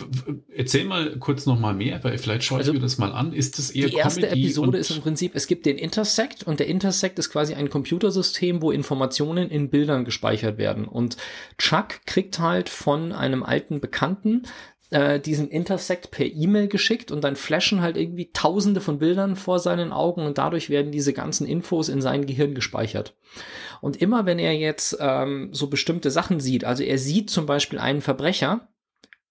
erzähl mal kurz noch mal mehr, weil vielleicht schaue ich also, mir das mal an. Ist das eher Die erste Comedy Episode ist im Prinzip, es gibt den Intersect und der Intersect ist quasi ein Computersystem, wo Informationen in Bildern gespeichert werden. Und Chuck kriegt halt von einem alten Bekannten äh, diesen Intersect per E-Mail geschickt und dann flashen halt irgendwie tausende von Bildern vor seinen Augen und dadurch werden diese ganzen Infos in sein Gehirn gespeichert. Und immer wenn er jetzt ähm, so bestimmte Sachen sieht, also er sieht zum Beispiel einen Verbrecher,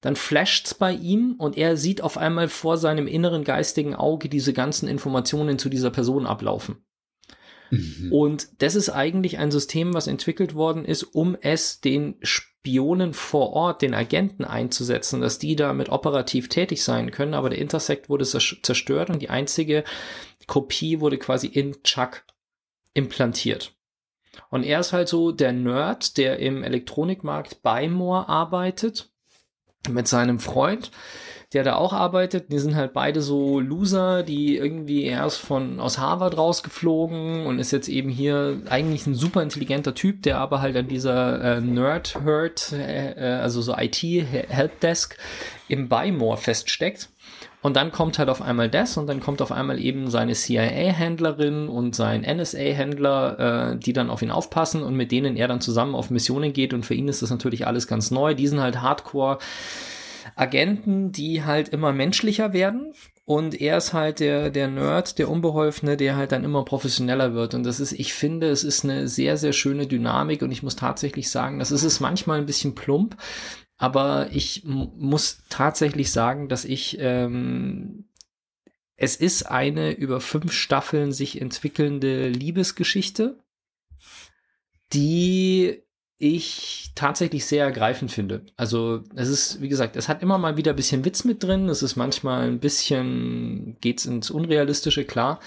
dann flasht's bei ihm und er sieht auf einmal vor seinem inneren geistigen Auge diese ganzen Informationen zu dieser Person ablaufen. Mhm. Und das ist eigentlich ein System, was entwickelt worden ist, um es den Spionen vor Ort, den Agenten einzusetzen, dass die damit operativ tätig sein können. Aber der Intersect wurde zerstört und die einzige Kopie wurde quasi in Chuck implantiert. Und er ist halt so der Nerd, der im Elektronikmarkt bei Moore arbeitet mit seinem Freund der da auch arbeitet. Die sind halt beide so Loser, die irgendwie erst von aus Harvard rausgeflogen und ist jetzt eben hier eigentlich ein super intelligenter Typ, der aber halt an dieser äh, Nerd-Herd, äh, äh also so IT-Helpdesk im Buymore feststeckt. Und dann kommt halt auf einmal das und dann kommt auf einmal eben seine CIA-Händlerin und sein NSA-Händler, äh, die dann auf ihn aufpassen und mit denen er dann zusammen auf Missionen geht. Und für ihn ist das natürlich alles ganz neu. Die sind halt Hardcore Agenten, die halt immer menschlicher werden. Und er ist halt der, der Nerd, der Unbeholfene, der halt dann immer professioneller wird. Und das ist, ich finde, es ist eine sehr, sehr schöne Dynamik. Und ich muss tatsächlich sagen, das ist es manchmal ein bisschen plump. Aber ich muss tatsächlich sagen, dass ich, ähm, es ist eine über fünf Staffeln sich entwickelnde Liebesgeschichte, die ich tatsächlich sehr ergreifend finde. Also es ist, wie gesagt, es hat immer mal wieder ein bisschen Witz mit drin. Es ist manchmal ein bisschen, geht's ins Unrealistische, klar.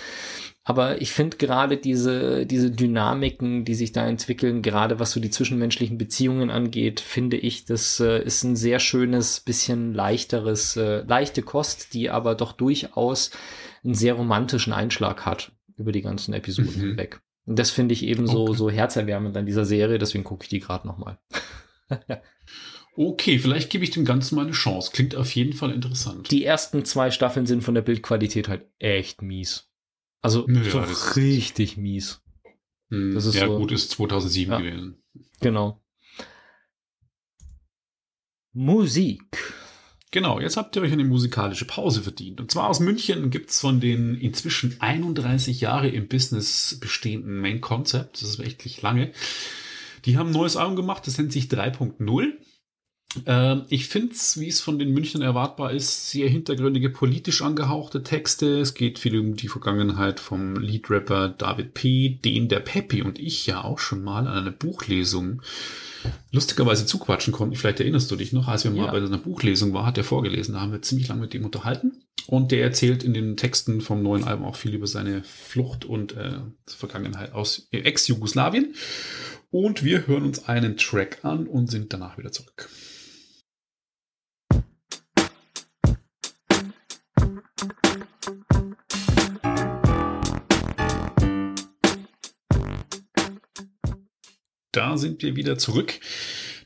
Aber ich finde gerade diese, diese Dynamiken, die sich da entwickeln, gerade was so die zwischenmenschlichen Beziehungen angeht, finde ich, das äh, ist ein sehr schönes, bisschen leichteres, äh, leichte Kost, die aber doch durchaus einen sehr romantischen Einschlag hat über die ganzen Episoden mhm. hinweg. Und das finde ich eben so, so herzerwärmend an dieser Serie, deswegen gucke ich die gerade nochmal. okay, vielleicht gebe ich dem Ganzen mal eine Chance. Klingt auf jeden Fall interessant. Die ersten zwei Staffeln sind von der Bildqualität halt echt mies. Also ja, so richtig mies. Hm, das ist ja, so, gut, ist 2007 ja, gewesen. Genau. Musik. Genau, jetzt habt ihr euch eine musikalische Pause verdient. Und zwar aus München gibt's von den inzwischen 31 Jahre im Business bestehenden Main Concept, das ist wirklich lange, die haben ein neues Album gemacht, das nennt sich 3.0. Ähm, ich finde es, wie es von den Münchnern erwartbar ist, sehr hintergründige, politisch angehauchte Texte. Es geht viel um die Vergangenheit vom Leadrapper David P., den der Peppy und ich ja auch schon mal an einer Buchlesung lustigerweise zuquatschen konnten. Vielleicht erinnerst du dich noch, als wir ja. mal bei einer Buchlesung waren, hat er vorgelesen, da haben wir ziemlich lange mit ihm unterhalten. Und der erzählt in den Texten vom neuen Album auch viel über seine Flucht und äh, Vergangenheit aus Ex-Jugoslawien. Und wir hören uns einen Track an und sind danach wieder zurück. Da sind wir wieder zurück.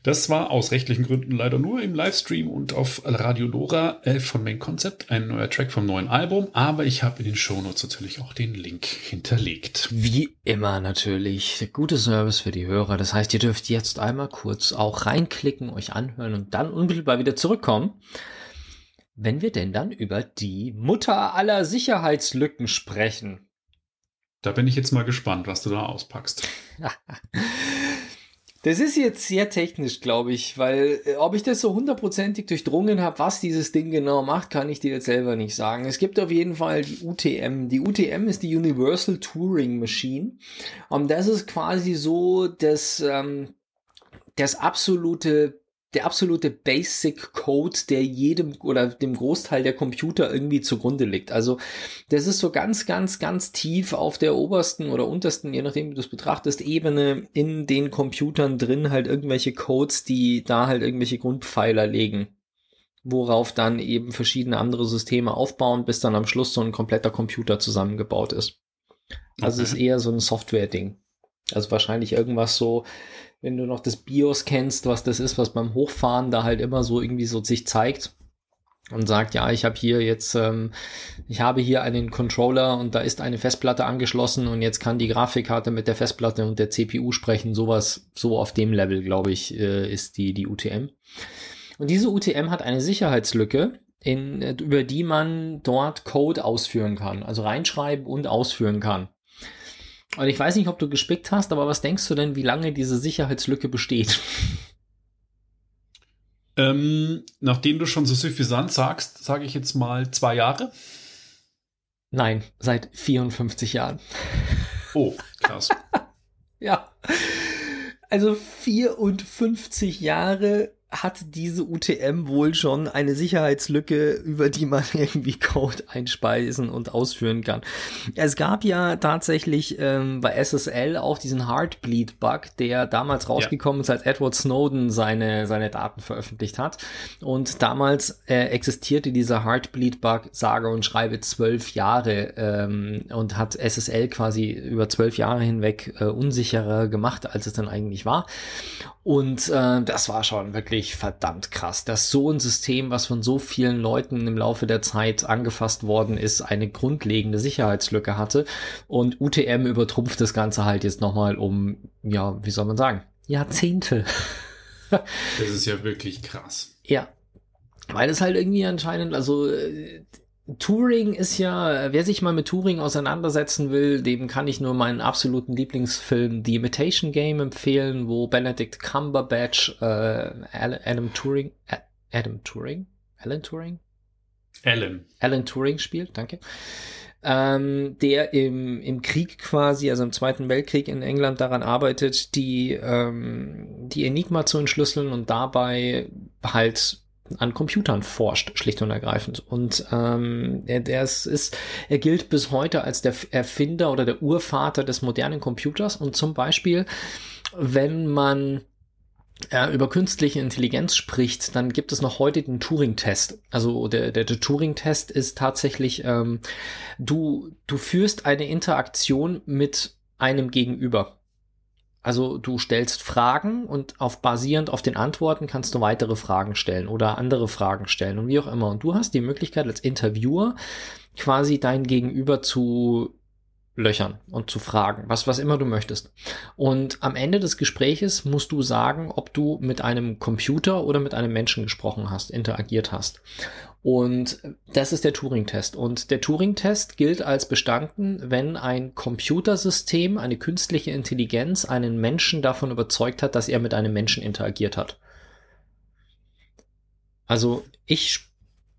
Das war aus rechtlichen Gründen leider nur im Livestream und auf Radio Dora äh, von Main Concept, ein neuer Track vom neuen Album, aber ich habe in den Shownotes natürlich auch den Link hinterlegt. Wie immer natürlich. Der gute Service für die Hörer. Das heißt, ihr dürft jetzt einmal kurz auch reinklicken, euch anhören und dann unmittelbar wieder zurückkommen. Wenn wir denn dann über die Mutter aller Sicherheitslücken sprechen. Da bin ich jetzt mal gespannt, was du da auspackst. Das ist jetzt sehr technisch, glaube ich, weil äh, ob ich das so hundertprozentig durchdrungen habe, was dieses Ding genau macht, kann ich dir jetzt selber nicht sagen. Es gibt auf jeden Fall die UTM. Die UTM ist die Universal Touring Machine. Und das ist quasi so das, ähm, das absolute der absolute Basic Code, der jedem oder dem Großteil der Computer irgendwie zugrunde liegt. Also das ist so ganz, ganz, ganz tief auf der obersten oder untersten, je nachdem wie du es betrachtest, Ebene in den Computern drin halt irgendwelche Codes, die da halt irgendwelche Grundpfeiler legen worauf dann eben verschiedene andere Systeme aufbauen, bis dann am Schluss so ein kompletter Computer zusammengebaut ist. Also es ist eher so ein Software-Ding. Also wahrscheinlich irgendwas so, wenn du noch das BIOS kennst, was das ist, was beim Hochfahren da halt immer so irgendwie so sich zeigt und sagt, ja, ich habe hier jetzt, ähm, ich habe hier einen Controller und da ist eine Festplatte angeschlossen und jetzt kann die Grafikkarte mit der Festplatte und der CPU sprechen. Sowas, so auf dem Level, glaube ich, äh, ist die, die UTM. Und diese UTM hat eine Sicherheitslücke, in, über die man dort Code ausführen kann, also reinschreiben und ausführen kann. Und ich weiß nicht, ob du gespickt hast, aber was denkst du denn, wie lange diese Sicherheitslücke besteht? Ähm, nachdem du schon so suffisant sagst, sage ich jetzt mal zwei Jahre. Nein, seit 54 Jahren. Oh, krass. ja. Also 54 Jahre hat diese UTM wohl schon eine Sicherheitslücke, über die man irgendwie Code einspeisen und ausführen kann. Es gab ja tatsächlich ähm, bei SSL auch diesen Heartbleed-Bug, der damals rausgekommen ja. ist, als Edward Snowden seine, seine Daten veröffentlicht hat. Und damals äh, existierte dieser Heartbleed-Bug, sage und schreibe zwölf Jahre ähm, und hat SSL quasi über zwölf Jahre hinweg äh, unsicherer gemacht, als es dann eigentlich war. Und äh, das war schon wirklich verdammt krass, dass so ein System, was von so vielen Leuten im Laufe der Zeit angefasst worden ist, eine grundlegende Sicherheitslücke hatte. Und UTM übertrumpft das Ganze halt jetzt nochmal um, ja, wie soll man sagen, Jahrzehnte. das ist ja wirklich krass. Ja. Weil es halt irgendwie anscheinend, also Turing ist ja, wer sich mal mit Turing auseinandersetzen will, dem kann ich nur meinen absoluten Lieblingsfilm The Imitation Game empfehlen, wo Benedict Cumberbatch äh, Adam Turing, Adam Turing, Alan Turing, Alan, Alan Turing spielt, danke. Ähm, der im, im Krieg quasi, also im Zweiten Weltkrieg in England daran arbeitet, die, ähm, die Enigma zu entschlüsseln und dabei halt an Computern forscht, schlicht und ergreifend. Und ähm, er, der ist, ist, er gilt bis heute als der Erfinder oder der Urvater des modernen Computers. Und zum Beispiel, wenn man äh, über künstliche Intelligenz spricht, dann gibt es noch heute den Turing-Test. Also der, der, der Turing-Test ist tatsächlich, ähm, du, du führst eine Interaktion mit einem Gegenüber. Also du stellst Fragen und auf basierend auf den Antworten kannst du weitere Fragen stellen oder andere Fragen stellen und wie auch immer. Und du hast die Möglichkeit als Interviewer quasi dein Gegenüber zu löchern und zu fragen, was, was immer du möchtest. Und am Ende des Gespräches musst du sagen, ob du mit einem Computer oder mit einem Menschen gesprochen hast, interagiert hast. Und das ist der Turing-Test. Und der Turing-Test gilt als bestanden, wenn ein Computersystem, eine künstliche Intelligenz einen Menschen davon überzeugt hat, dass er mit einem Menschen interagiert hat. Also ich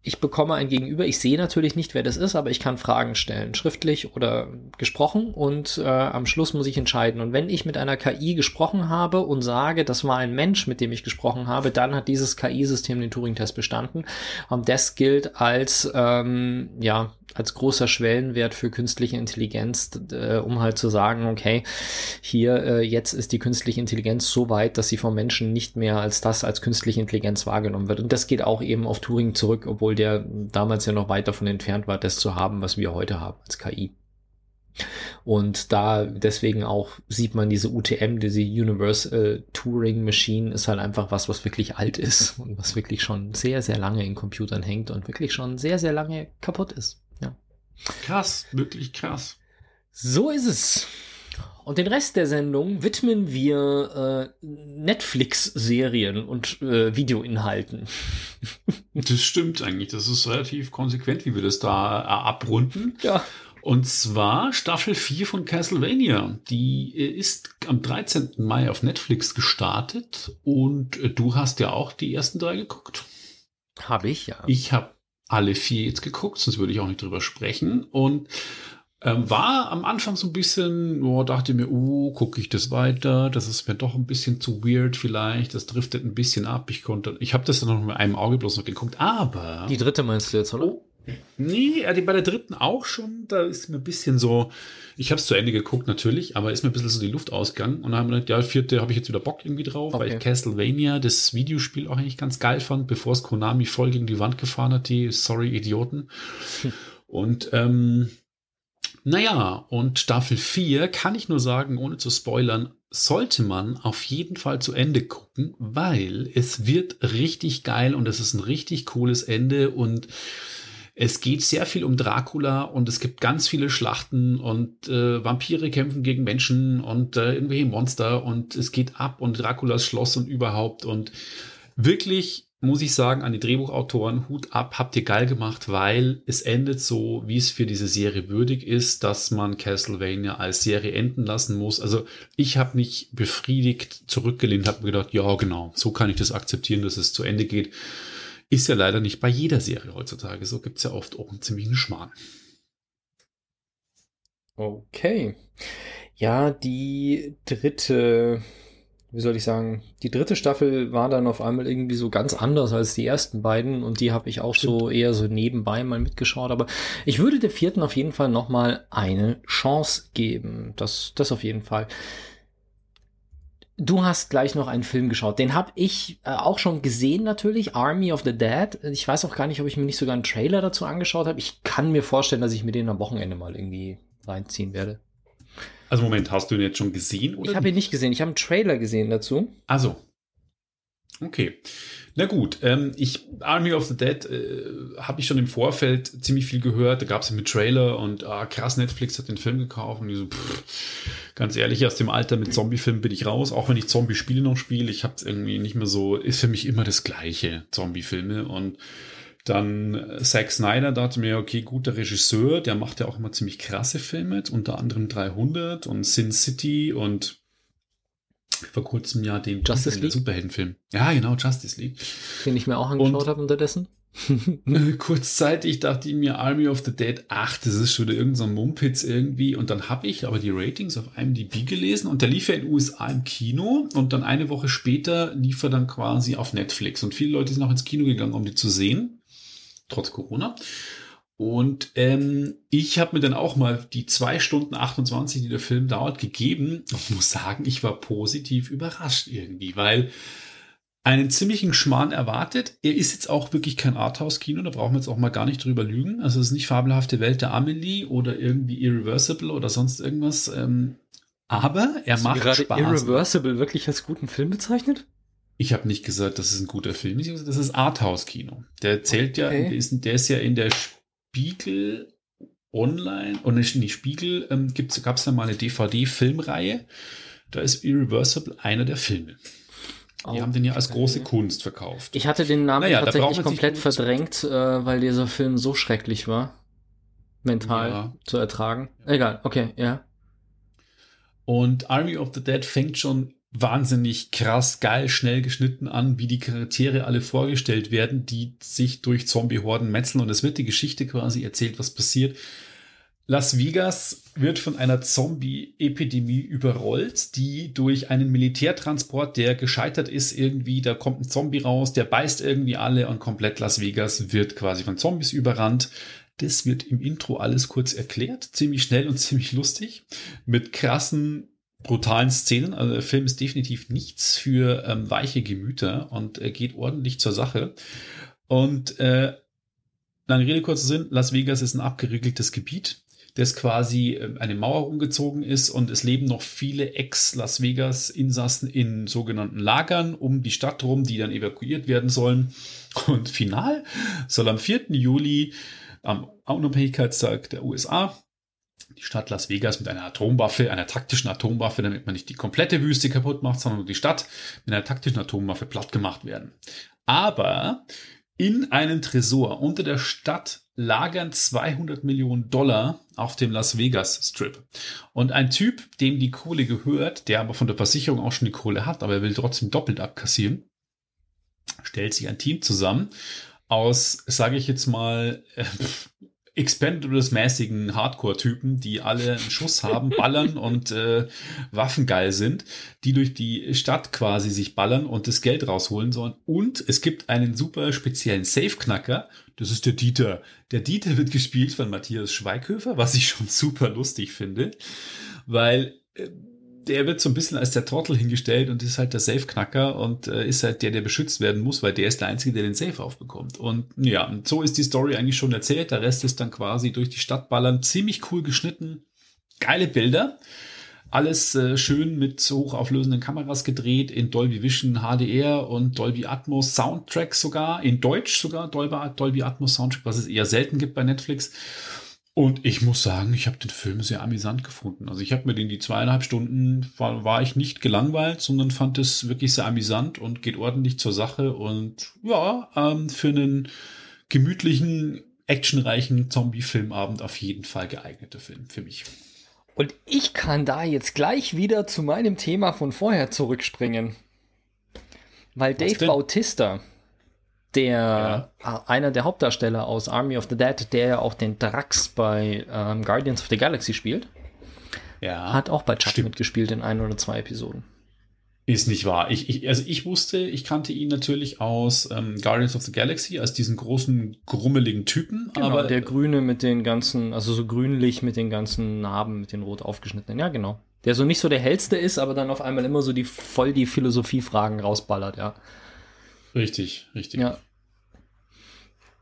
ich bekomme ein Gegenüber. Ich sehe natürlich nicht, wer das ist, aber ich kann Fragen stellen, schriftlich oder gesprochen. Und äh, am Schluss muss ich entscheiden. Und wenn ich mit einer KI gesprochen habe und sage, das war ein Mensch, mit dem ich gesprochen habe, dann hat dieses KI-System den Turing-Test bestanden. Und das gilt als ähm, ja als großer Schwellenwert für künstliche Intelligenz, äh, um halt zu sagen, okay, hier äh, jetzt ist die künstliche Intelligenz so weit, dass sie vom Menschen nicht mehr als das als künstliche Intelligenz wahrgenommen wird. Und das geht auch eben auf Turing zurück, obwohl der damals ja noch weit davon entfernt war, das zu haben, was wir heute haben als KI. Und da deswegen auch sieht man diese UTM, diese Universal Turing Machine ist halt einfach was, was wirklich alt ist und was wirklich schon sehr, sehr lange in Computern hängt und wirklich schon sehr, sehr lange kaputt ist. Krass, wirklich krass. So ist es. Und den Rest der Sendung widmen wir äh, Netflix-Serien und äh, Videoinhalten. Das stimmt eigentlich. Das ist relativ konsequent, wie wir das da äh, abrunden. Ja. Und zwar Staffel 4 von Castlevania. Die äh, ist am 13. Mai auf Netflix gestartet und äh, du hast ja auch die ersten drei geguckt. Habe ich, ja. Ich habe alle vier jetzt geguckt, sonst würde ich auch nicht drüber sprechen. Und ähm, war am Anfang so ein bisschen, oh, dachte mir, oh, gucke ich das weiter? Das ist mir doch ein bisschen zu weird vielleicht. Das driftet ein bisschen ab. Ich konnte, ich habe das dann noch mit einem Auge bloß noch geguckt, aber. Die dritte meinst du jetzt, oder? Oh, nee, bei der dritten auch schon. Da ist mir ein bisschen so, ich habe es zu Ende geguckt natürlich, aber ist mir ein bisschen so die Luft ausgegangen. Und dann haben wir gedacht, ja, vierte habe ich jetzt wieder Bock irgendwie drauf, okay. weil ich Castlevania, das Videospiel auch eigentlich ganz geil fand, bevor es Konami voll gegen die Wand gefahren hat, die Sorry Idioten. Und ähm, naja, und Staffel 4 kann ich nur sagen, ohne zu spoilern, sollte man auf jeden Fall zu Ende gucken, weil es wird richtig geil und es ist ein richtig cooles Ende und es geht sehr viel um Dracula und es gibt ganz viele Schlachten und äh, Vampire kämpfen gegen Menschen und äh, irgendwelche Monster und es geht ab und Draculas Schloss und überhaupt und wirklich muss ich sagen, an die Drehbuchautoren, Hut ab, habt ihr geil gemacht, weil es endet so, wie es für diese Serie würdig ist, dass man Castlevania als Serie enden lassen muss. Also ich habe mich befriedigt zurückgelehnt, habe mir gedacht, ja genau, so kann ich das akzeptieren, dass es zu Ende geht. Ist ja leider nicht bei jeder Serie heutzutage. So gibt es ja oft auch einen ziemlichen Schmarrn. Okay. Ja, die dritte wie soll ich sagen, die dritte Staffel war dann auf einmal irgendwie so ganz anders als die ersten beiden und die habe ich auch Stimmt. so eher so nebenbei mal mitgeschaut, aber ich würde der vierten auf jeden Fall noch mal eine Chance geben. Das das auf jeden Fall. Du hast gleich noch einen Film geschaut. Den habe ich äh, auch schon gesehen natürlich, Army of the Dead. Ich weiß auch gar nicht, ob ich mir nicht sogar einen Trailer dazu angeschaut habe. Ich kann mir vorstellen, dass ich mir den am Wochenende mal irgendwie reinziehen werde. Also Moment, hast du ihn jetzt schon gesehen? Oder ich habe ihn nicht gesehen. Ich habe einen Trailer gesehen dazu. Also. Okay. Na gut, ähm, ich Army of the Dead äh, habe ich schon im Vorfeld ziemlich viel gehört. Da gab es mit Trailer und ah, krass, Netflix hat den Film gekauft und ich so, pff, ganz ehrlich, aus dem Alter mit Zombie-Filmen bin ich raus. Auch wenn ich Zombie-Spiele noch spiele, ich habe es irgendwie nicht mehr so. Ist für mich immer das Gleiche Zombie-Filme und dann äh, Zack Snyder dachte mir, okay, guter Regisseur, der macht ja auch immer ziemlich krasse Filme, unter anderem 300 und Sin City und vor kurzem ja den Justice League Superheldenfilm. Ja, genau, Justice League. Den ich mir auch angeschaut habe unterdessen. kurzzeitig dachte ich mir Army of the Dead, ach, das ist schon irgendein so Mumpitz irgendwie. Und dann habe ich aber die Ratings auf IMDb gelesen und der lief ja in den USA im Kino und dann eine Woche später lief er dann quasi auf Netflix. Und viele Leute sind auch ins Kino gegangen, um die zu sehen trotz Corona. Und ähm, ich habe mir dann auch mal die zwei Stunden 28, die der Film dauert, gegeben und muss sagen, ich war positiv überrascht irgendwie, weil einen ziemlichen Schmarrn erwartet. Er ist jetzt auch wirklich kein Arthouse-Kino, da brauchen wir jetzt auch mal gar nicht drüber lügen. Also es ist nicht fabelhafte Welt der Amelie oder irgendwie Irreversible oder sonst irgendwas. Ähm, aber er Hast macht du gerade Spaß. Irreversible wirklich als guten Film bezeichnet? Ich habe nicht gesagt, das ist ein guter Film. Das ist Arthouse-Kino. Der zählt okay. ja, der ist, der ist ja in der Spiegel Online, und nicht, nicht Spiegel, ähm, gab es ja mal eine DVD-Filmreihe. Da ist Irreversible einer der Filme. Die haben den ja als große Kunst verkauft. Ich hatte den Namen naja, tatsächlich komplett verdrängt, äh, weil dieser Film so schrecklich war. Mental ja. zu ertragen. Egal, okay, ja. Und Army of the Dead fängt schon wahnsinnig krass, geil, schnell geschnitten an, wie die Charaktere alle vorgestellt werden, die sich durch Zombie-Horden metzeln. Und es wird die Geschichte quasi erzählt, was passiert. Las Vegas wird von einer Zombie-Epidemie überrollt, die durch einen Militärtransport, der gescheitert ist, irgendwie, da kommt ein Zombie raus, der beißt irgendwie alle und komplett Las Vegas wird quasi von Zombies überrannt. Das wird im Intro alles kurz erklärt, ziemlich schnell und ziemlich lustig, mit krassen brutalen Szenen. Also der Film ist definitiv nichts für ähm, weiche Gemüter und er geht ordentlich zur Sache. Und äh, lange Rede, kurzer Sinn, Las Vegas ist ein abgeriegeltes Gebiet, das quasi äh, eine Mauer umgezogen ist und es leben noch viele Ex-Las Vegas-Insassen in sogenannten Lagern um die Stadt rum, die dann evakuiert werden sollen. Und final soll am 4. Juli, am Unabhängigkeitstag der USA, die Stadt Las Vegas mit einer Atomwaffe, einer taktischen Atomwaffe, damit man nicht die komplette Wüste kaputt macht, sondern nur die Stadt mit einer taktischen Atomwaffe platt gemacht werden. Aber In einem Tresor unter der Stadt lagern 200 Millionen Dollar auf dem Las Vegas Strip. Und ein Typ, dem die Kohle gehört, der aber von der Versicherung auch schon die Kohle hat, aber er will trotzdem doppelt abkassieren, stellt sich ein Team zusammen aus, sage ich jetzt mal, äh, Expendables-mäßigen Hardcore-Typen, die alle einen Schuss haben, ballern und äh, waffengeil sind, die durch die Stadt quasi sich ballern und das Geld rausholen sollen. Und es gibt einen super speziellen Safe-Knacker, das ist der Dieter. Der Dieter wird gespielt von Matthias Schweighöfer, was ich schon super lustig finde, weil äh, der wird so ein bisschen als der Trottel hingestellt und ist halt der Safe-Knacker und äh, ist halt der, der beschützt werden muss, weil der ist der Einzige, der den Safe aufbekommt. Und ja, so ist die Story eigentlich schon erzählt. Der Rest ist dann quasi durch die Stadt ballern. Ziemlich cool geschnitten. Geile Bilder. Alles äh, schön mit hochauflösenden Kameras gedreht, in Dolby Vision HDR und Dolby Atmos Soundtrack sogar, in Deutsch sogar Dolby, Dolby Atmos Soundtrack, was es eher selten gibt bei Netflix. Und ich muss sagen, ich habe den Film sehr amüsant gefunden. Also ich habe mir den die zweieinhalb Stunden, war, war ich nicht gelangweilt, sondern fand es wirklich sehr amüsant und geht ordentlich zur Sache. Und ja, ähm, für einen gemütlichen, actionreichen Zombie-Filmabend auf jeden Fall geeigneter Film für mich. Und ich kann da jetzt gleich wieder zu meinem Thema von vorher zurückspringen. Weil Dave Bautista, der ja. Äh, einer der Hauptdarsteller aus Army of the Dead, der ja auch den Drax bei ähm, Guardians of the Galaxy spielt, ja. hat auch bei Chuck Stimmt. mitgespielt in ein oder zwei Episoden. Ist nicht wahr. Ich, ich, also ich wusste, ich kannte ihn natürlich aus ähm, Guardians of the Galaxy als diesen großen, grummeligen Typen. Genau, aber der Grüne mit den ganzen, also so grünlich mit den ganzen Narben, mit den rot aufgeschnittenen. Ja, genau. Der so nicht so der hellste ist, aber dann auf einmal immer so die voll die Philosophiefragen rausballert, ja. Richtig, richtig. Ja.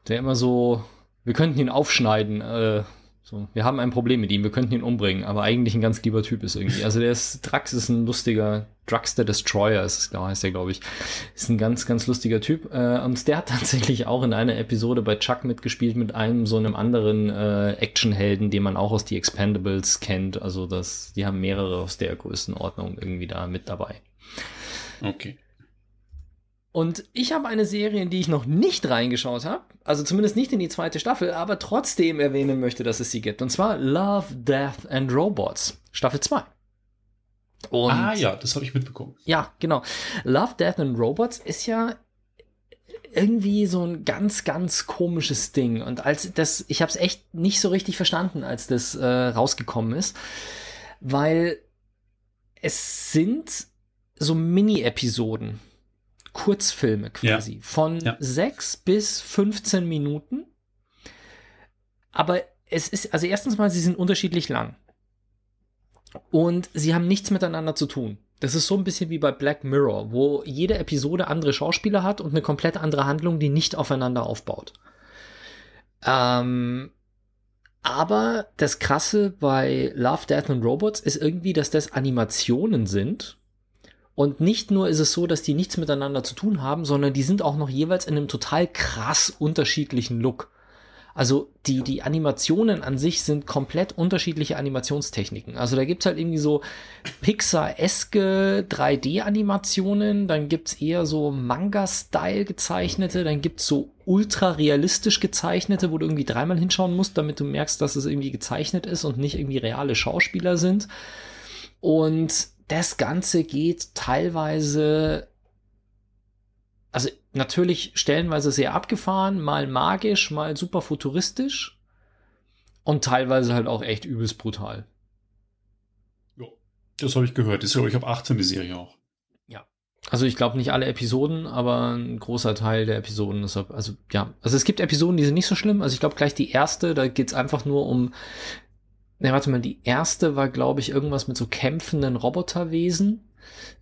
Der immer so, wir könnten ihn aufschneiden, äh, so, wir haben ein Problem mit ihm, wir könnten ihn umbringen, aber eigentlich ein ganz lieber Typ ist irgendwie. Also der ist, Drax ist ein lustiger, Drax the Destroyer ist es, heißt der, glaube ich. Ist ein ganz, ganz lustiger Typ. Äh, und der hat tatsächlich auch in einer Episode bei Chuck mitgespielt mit einem so einem anderen äh, Actionhelden, den man auch aus die Expendables kennt. Also das, die haben mehrere aus der Größenordnung irgendwie da mit dabei. Okay. Und ich habe eine Serie, in die ich noch nicht reingeschaut habe, also zumindest nicht in die zweite Staffel, aber trotzdem erwähnen möchte, dass es sie gibt. Und zwar Love, Death and Robots, Staffel 2. Und ah ja, das habe ich mitbekommen. Ja, genau. Love, Death and Robots ist ja irgendwie so ein ganz, ganz komisches Ding. Und als das, ich habe es echt nicht so richtig verstanden, als das äh, rausgekommen ist, weil es sind so Mini-Episoden Kurzfilme quasi ja. von ja. 6 bis 15 Minuten. Aber es ist, also erstens mal, sie sind unterschiedlich lang. Und sie haben nichts miteinander zu tun. Das ist so ein bisschen wie bei Black Mirror, wo jede Episode andere Schauspieler hat und eine komplett andere Handlung, die nicht aufeinander aufbaut. Ähm, aber das Krasse bei Love, Death and Robots ist irgendwie, dass das Animationen sind, und nicht nur ist es so, dass die nichts miteinander zu tun haben, sondern die sind auch noch jeweils in einem total krass unterschiedlichen Look. Also die, die Animationen an sich sind komplett unterschiedliche Animationstechniken. Also da gibt's halt irgendwie so Pixar-eske 3D-Animationen, dann gibt's eher so Manga-Style gezeichnete, dann gibt's so ultra realistisch gezeichnete, wo du irgendwie dreimal hinschauen musst, damit du merkst, dass es irgendwie gezeichnet ist und nicht irgendwie reale Schauspieler sind. Und das Ganze geht teilweise, also natürlich stellenweise sehr abgefahren, mal magisch, mal super futuristisch und teilweise halt auch echt übelst brutal. Ja, das habe ich gehört. Ich habe 18 die Serie auch. Ja. Also ich glaube nicht alle Episoden, aber ein großer Teil der Episoden. Deshalb, also ja, also es gibt Episoden, die sind nicht so schlimm. Also ich glaube gleich die erste, da geht es einfach nur um Ne, warte mal, die erste war, glaube ich, irgendwas mit so kämpfenden Roboterwesen.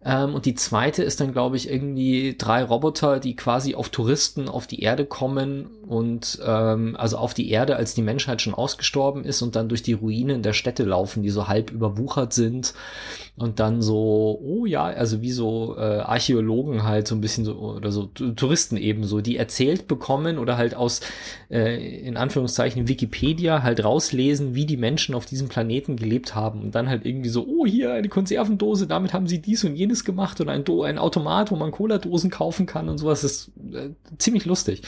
Ähm, und die zweite ist dann, glaube ich, irgendwie drei Roboter, die quasi auf Touristen auf die Erde kommen und ähm, also auf die Erde, als die Menschheit schon ausgestorben ist und dann durch die Ruinen der Städte laufen, die so halb überwuchert sind und dann so, oh ja, also wie so äh, Archäologen halt so ein bisschen so oder so Touristen ebenso, die erzählt bekommen oder halt aus äh, in Anführungszeichen Wikipedia halt rauslesen, wie die Menschen auf diesem Planeten gelebt haben und dann halt irgendwie so, oh hier eine Konservendose, damit haben sie dies und jenes gemacht und ein, Do ein Automat, wo man Cola-Dosen kaufen kann und sowas, das ist äh, ziemlich lustig.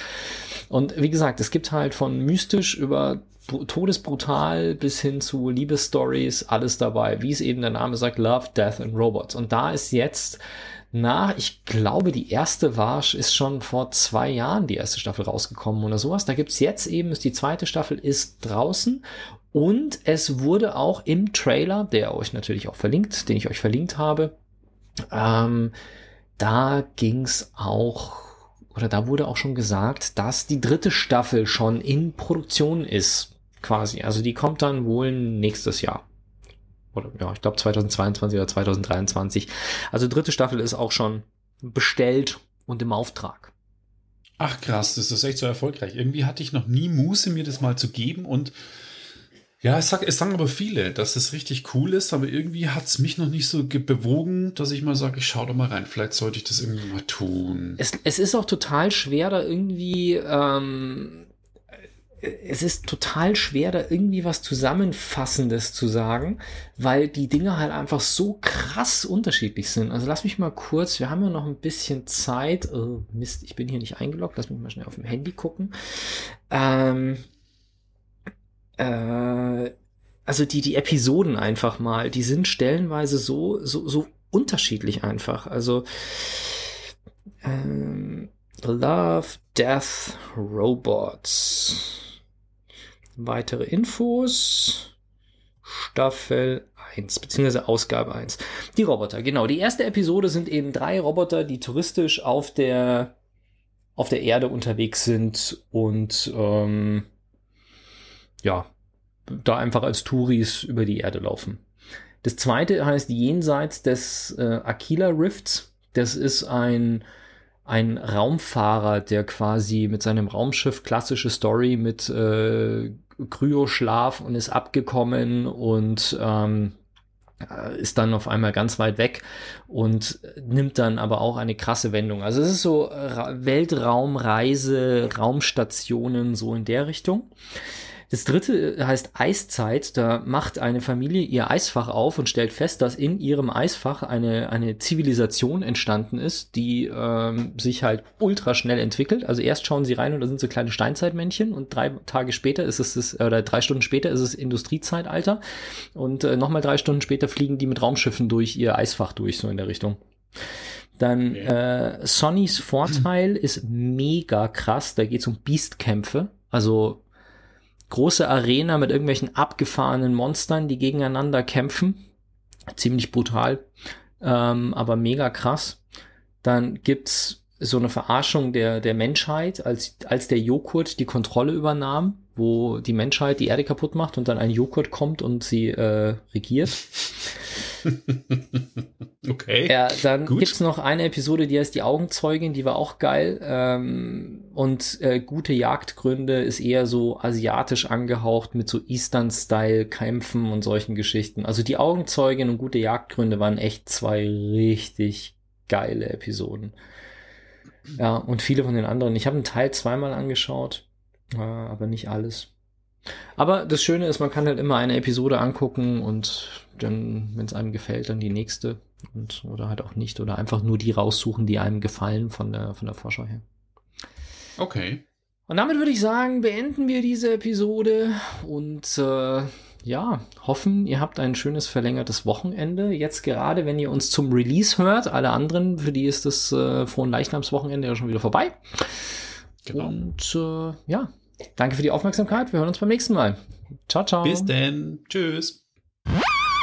Und wie gesagt, es gibt halt von mystisch über todesbrutal bis hin zu Liebesstories, alles dabei. Wie es eben der Name sagt, Love, Death and Robots. Und da ist jetzt nach, ich glaube, die erste war, ist schon vor zwei Jahren die erste Staffel rausgekommen oder sowas. Da gibt's jetzt eben, ist die zweite Staffel ist draußen und es wurde auch im Trailer, der euch natürlich auch verlinkt, den ich euch verlinkt habe, ähm, da ging's auch oder da wurde auch schon gesagt, dass die dritte Staffel schon in Produktion ist quasi. Also die kommt dann wohl nächstes Jahr. Oder ja, ich glaube 2022 oder 2023. Also dritte Staffel ist auch schon bestellt und im Auftrag. Ach krass, das ist echt so erfolgreich. Irgendwie hatte ich noch nie Muße, mir das mal zu geben und ja, es, sag, es sagen aber viele, dass es richtig cool ist, aber irgendwie hat es mich noch nicht so bewogen, dass ich mal sage, ich schau doch mal rein, vielleicht sollte ich das irgendwie mal tun. Es, es ist auch total schwer, da irgendwie ähm, es ist total schwer, da irgendwie was Zusammenfassendes zu sagen, weil die Dinge halt einfach so krass unterschiedlich sind. Also lass mich mal kurz, wir haben ja noch ein bisschen Zeit. Oh, Mist, ich bin hier nicht eingeloggt, lass mich mal schnell auf dem Handy gucken. Ähm, äh, also die, die Episoden einfach mal, die sind stellenweise so, so, so unterschiedlich einfach. Also ähm, Love, Death, Robots. Weitere Infos. Staffel 1, beziehungsweise Ausgabe 1. Die Roboter, genau. Die erste Episode sind eben drei Roboter, die touristisch auf der, auf der Erde unterwegs sind und ähm, ja, da einfach als Touris über die Erde laufen. Das zweite heißt Jenseits des äh, Aquila Rifts. Das ist ein ein Raumfahrer, der quasi mit seinem Raumschiff klassische Story mit äh, Kryoschlaf und ist abgekommen und ähm, äh, ist dann auf einmal ganz weit weg und nimmt dann aber auch eine krasse Wendung. Also es ist so Weltraumreise, Raumstationen so in der Richtung. Das dritte äh, heißt Eiszeit. Da macht eine Familie ihr Eisfach auf und stellt fest, dass in ihrem Eisfach eine, eine Zivilisation entstanden ist, die ähm, sich halt ultra schnell entwickelt. Also erst schauen sie rein und da sind so kleine Steinzeitmännchen und drei Tage später ist es, das, oder drei Stunden später ist es Industriezeitalter und äh, nochmal drei Stunden später fliegen die mit Raumschiffen durch ihr Eisfach durch, so in der Richtung. Dann äh, Sonnys Vorteil ist mega krass. Da geht es um Beastkämpfe. Also große Arena mit irgendwelchen abgefahrenen Monstern, die gegeneinander kämpfen. Ziemlich brutal, ähm, aber mega krass. Dann gibt's so eine Verarschung der, der Menschheit, als, als der Joghurt die Kontrolle übernahm, wo die Menschheit die Erde kaputt macht und dann ein Joghurt kommt und sie äh, regiert. okay. Ja, dann Gut. gibt's noch eine Episode, die heißt Die Augenzeugin, die war auch geil. Ähm, und äh, Gute Jagdgründe ist eher so asiatisch angehaucht mit so Eastern-Style-Kämpfen und solchen Geschichten. Also die Augenzeugin und Gute Jagdgründe waren echt zwei richtig geile Episoden. Ja, und viele von den anderen. Ich habe einen Teil zweimal angeschaut, äh, aber nicht alles. Aber das Schöne ist, man kann halt immer eine Episode angucken und dann, wenn es einem gefällt, dann die nächste und oder halt auch nicht oder einfach nur die raussuchen, die einem gefallen von der von der Vorschau her. Okay. Und damit würde ich sagen, beenden wir diese Episode und äh, ja, hoffen, ihr habt ein schönes verlängertes Wochenende. Jetzt gerade, wenn ihr uns zum Release hört, alle anderen, für die ist das äh, frohen Leichnamswochenende ja schon wieder vorbei. Genau. Und äh, ja, danke für die Aufmerksamkeit. Wir hören uns beim nächsten Mal. Ciao, ciao. Bis denn. Tschüss.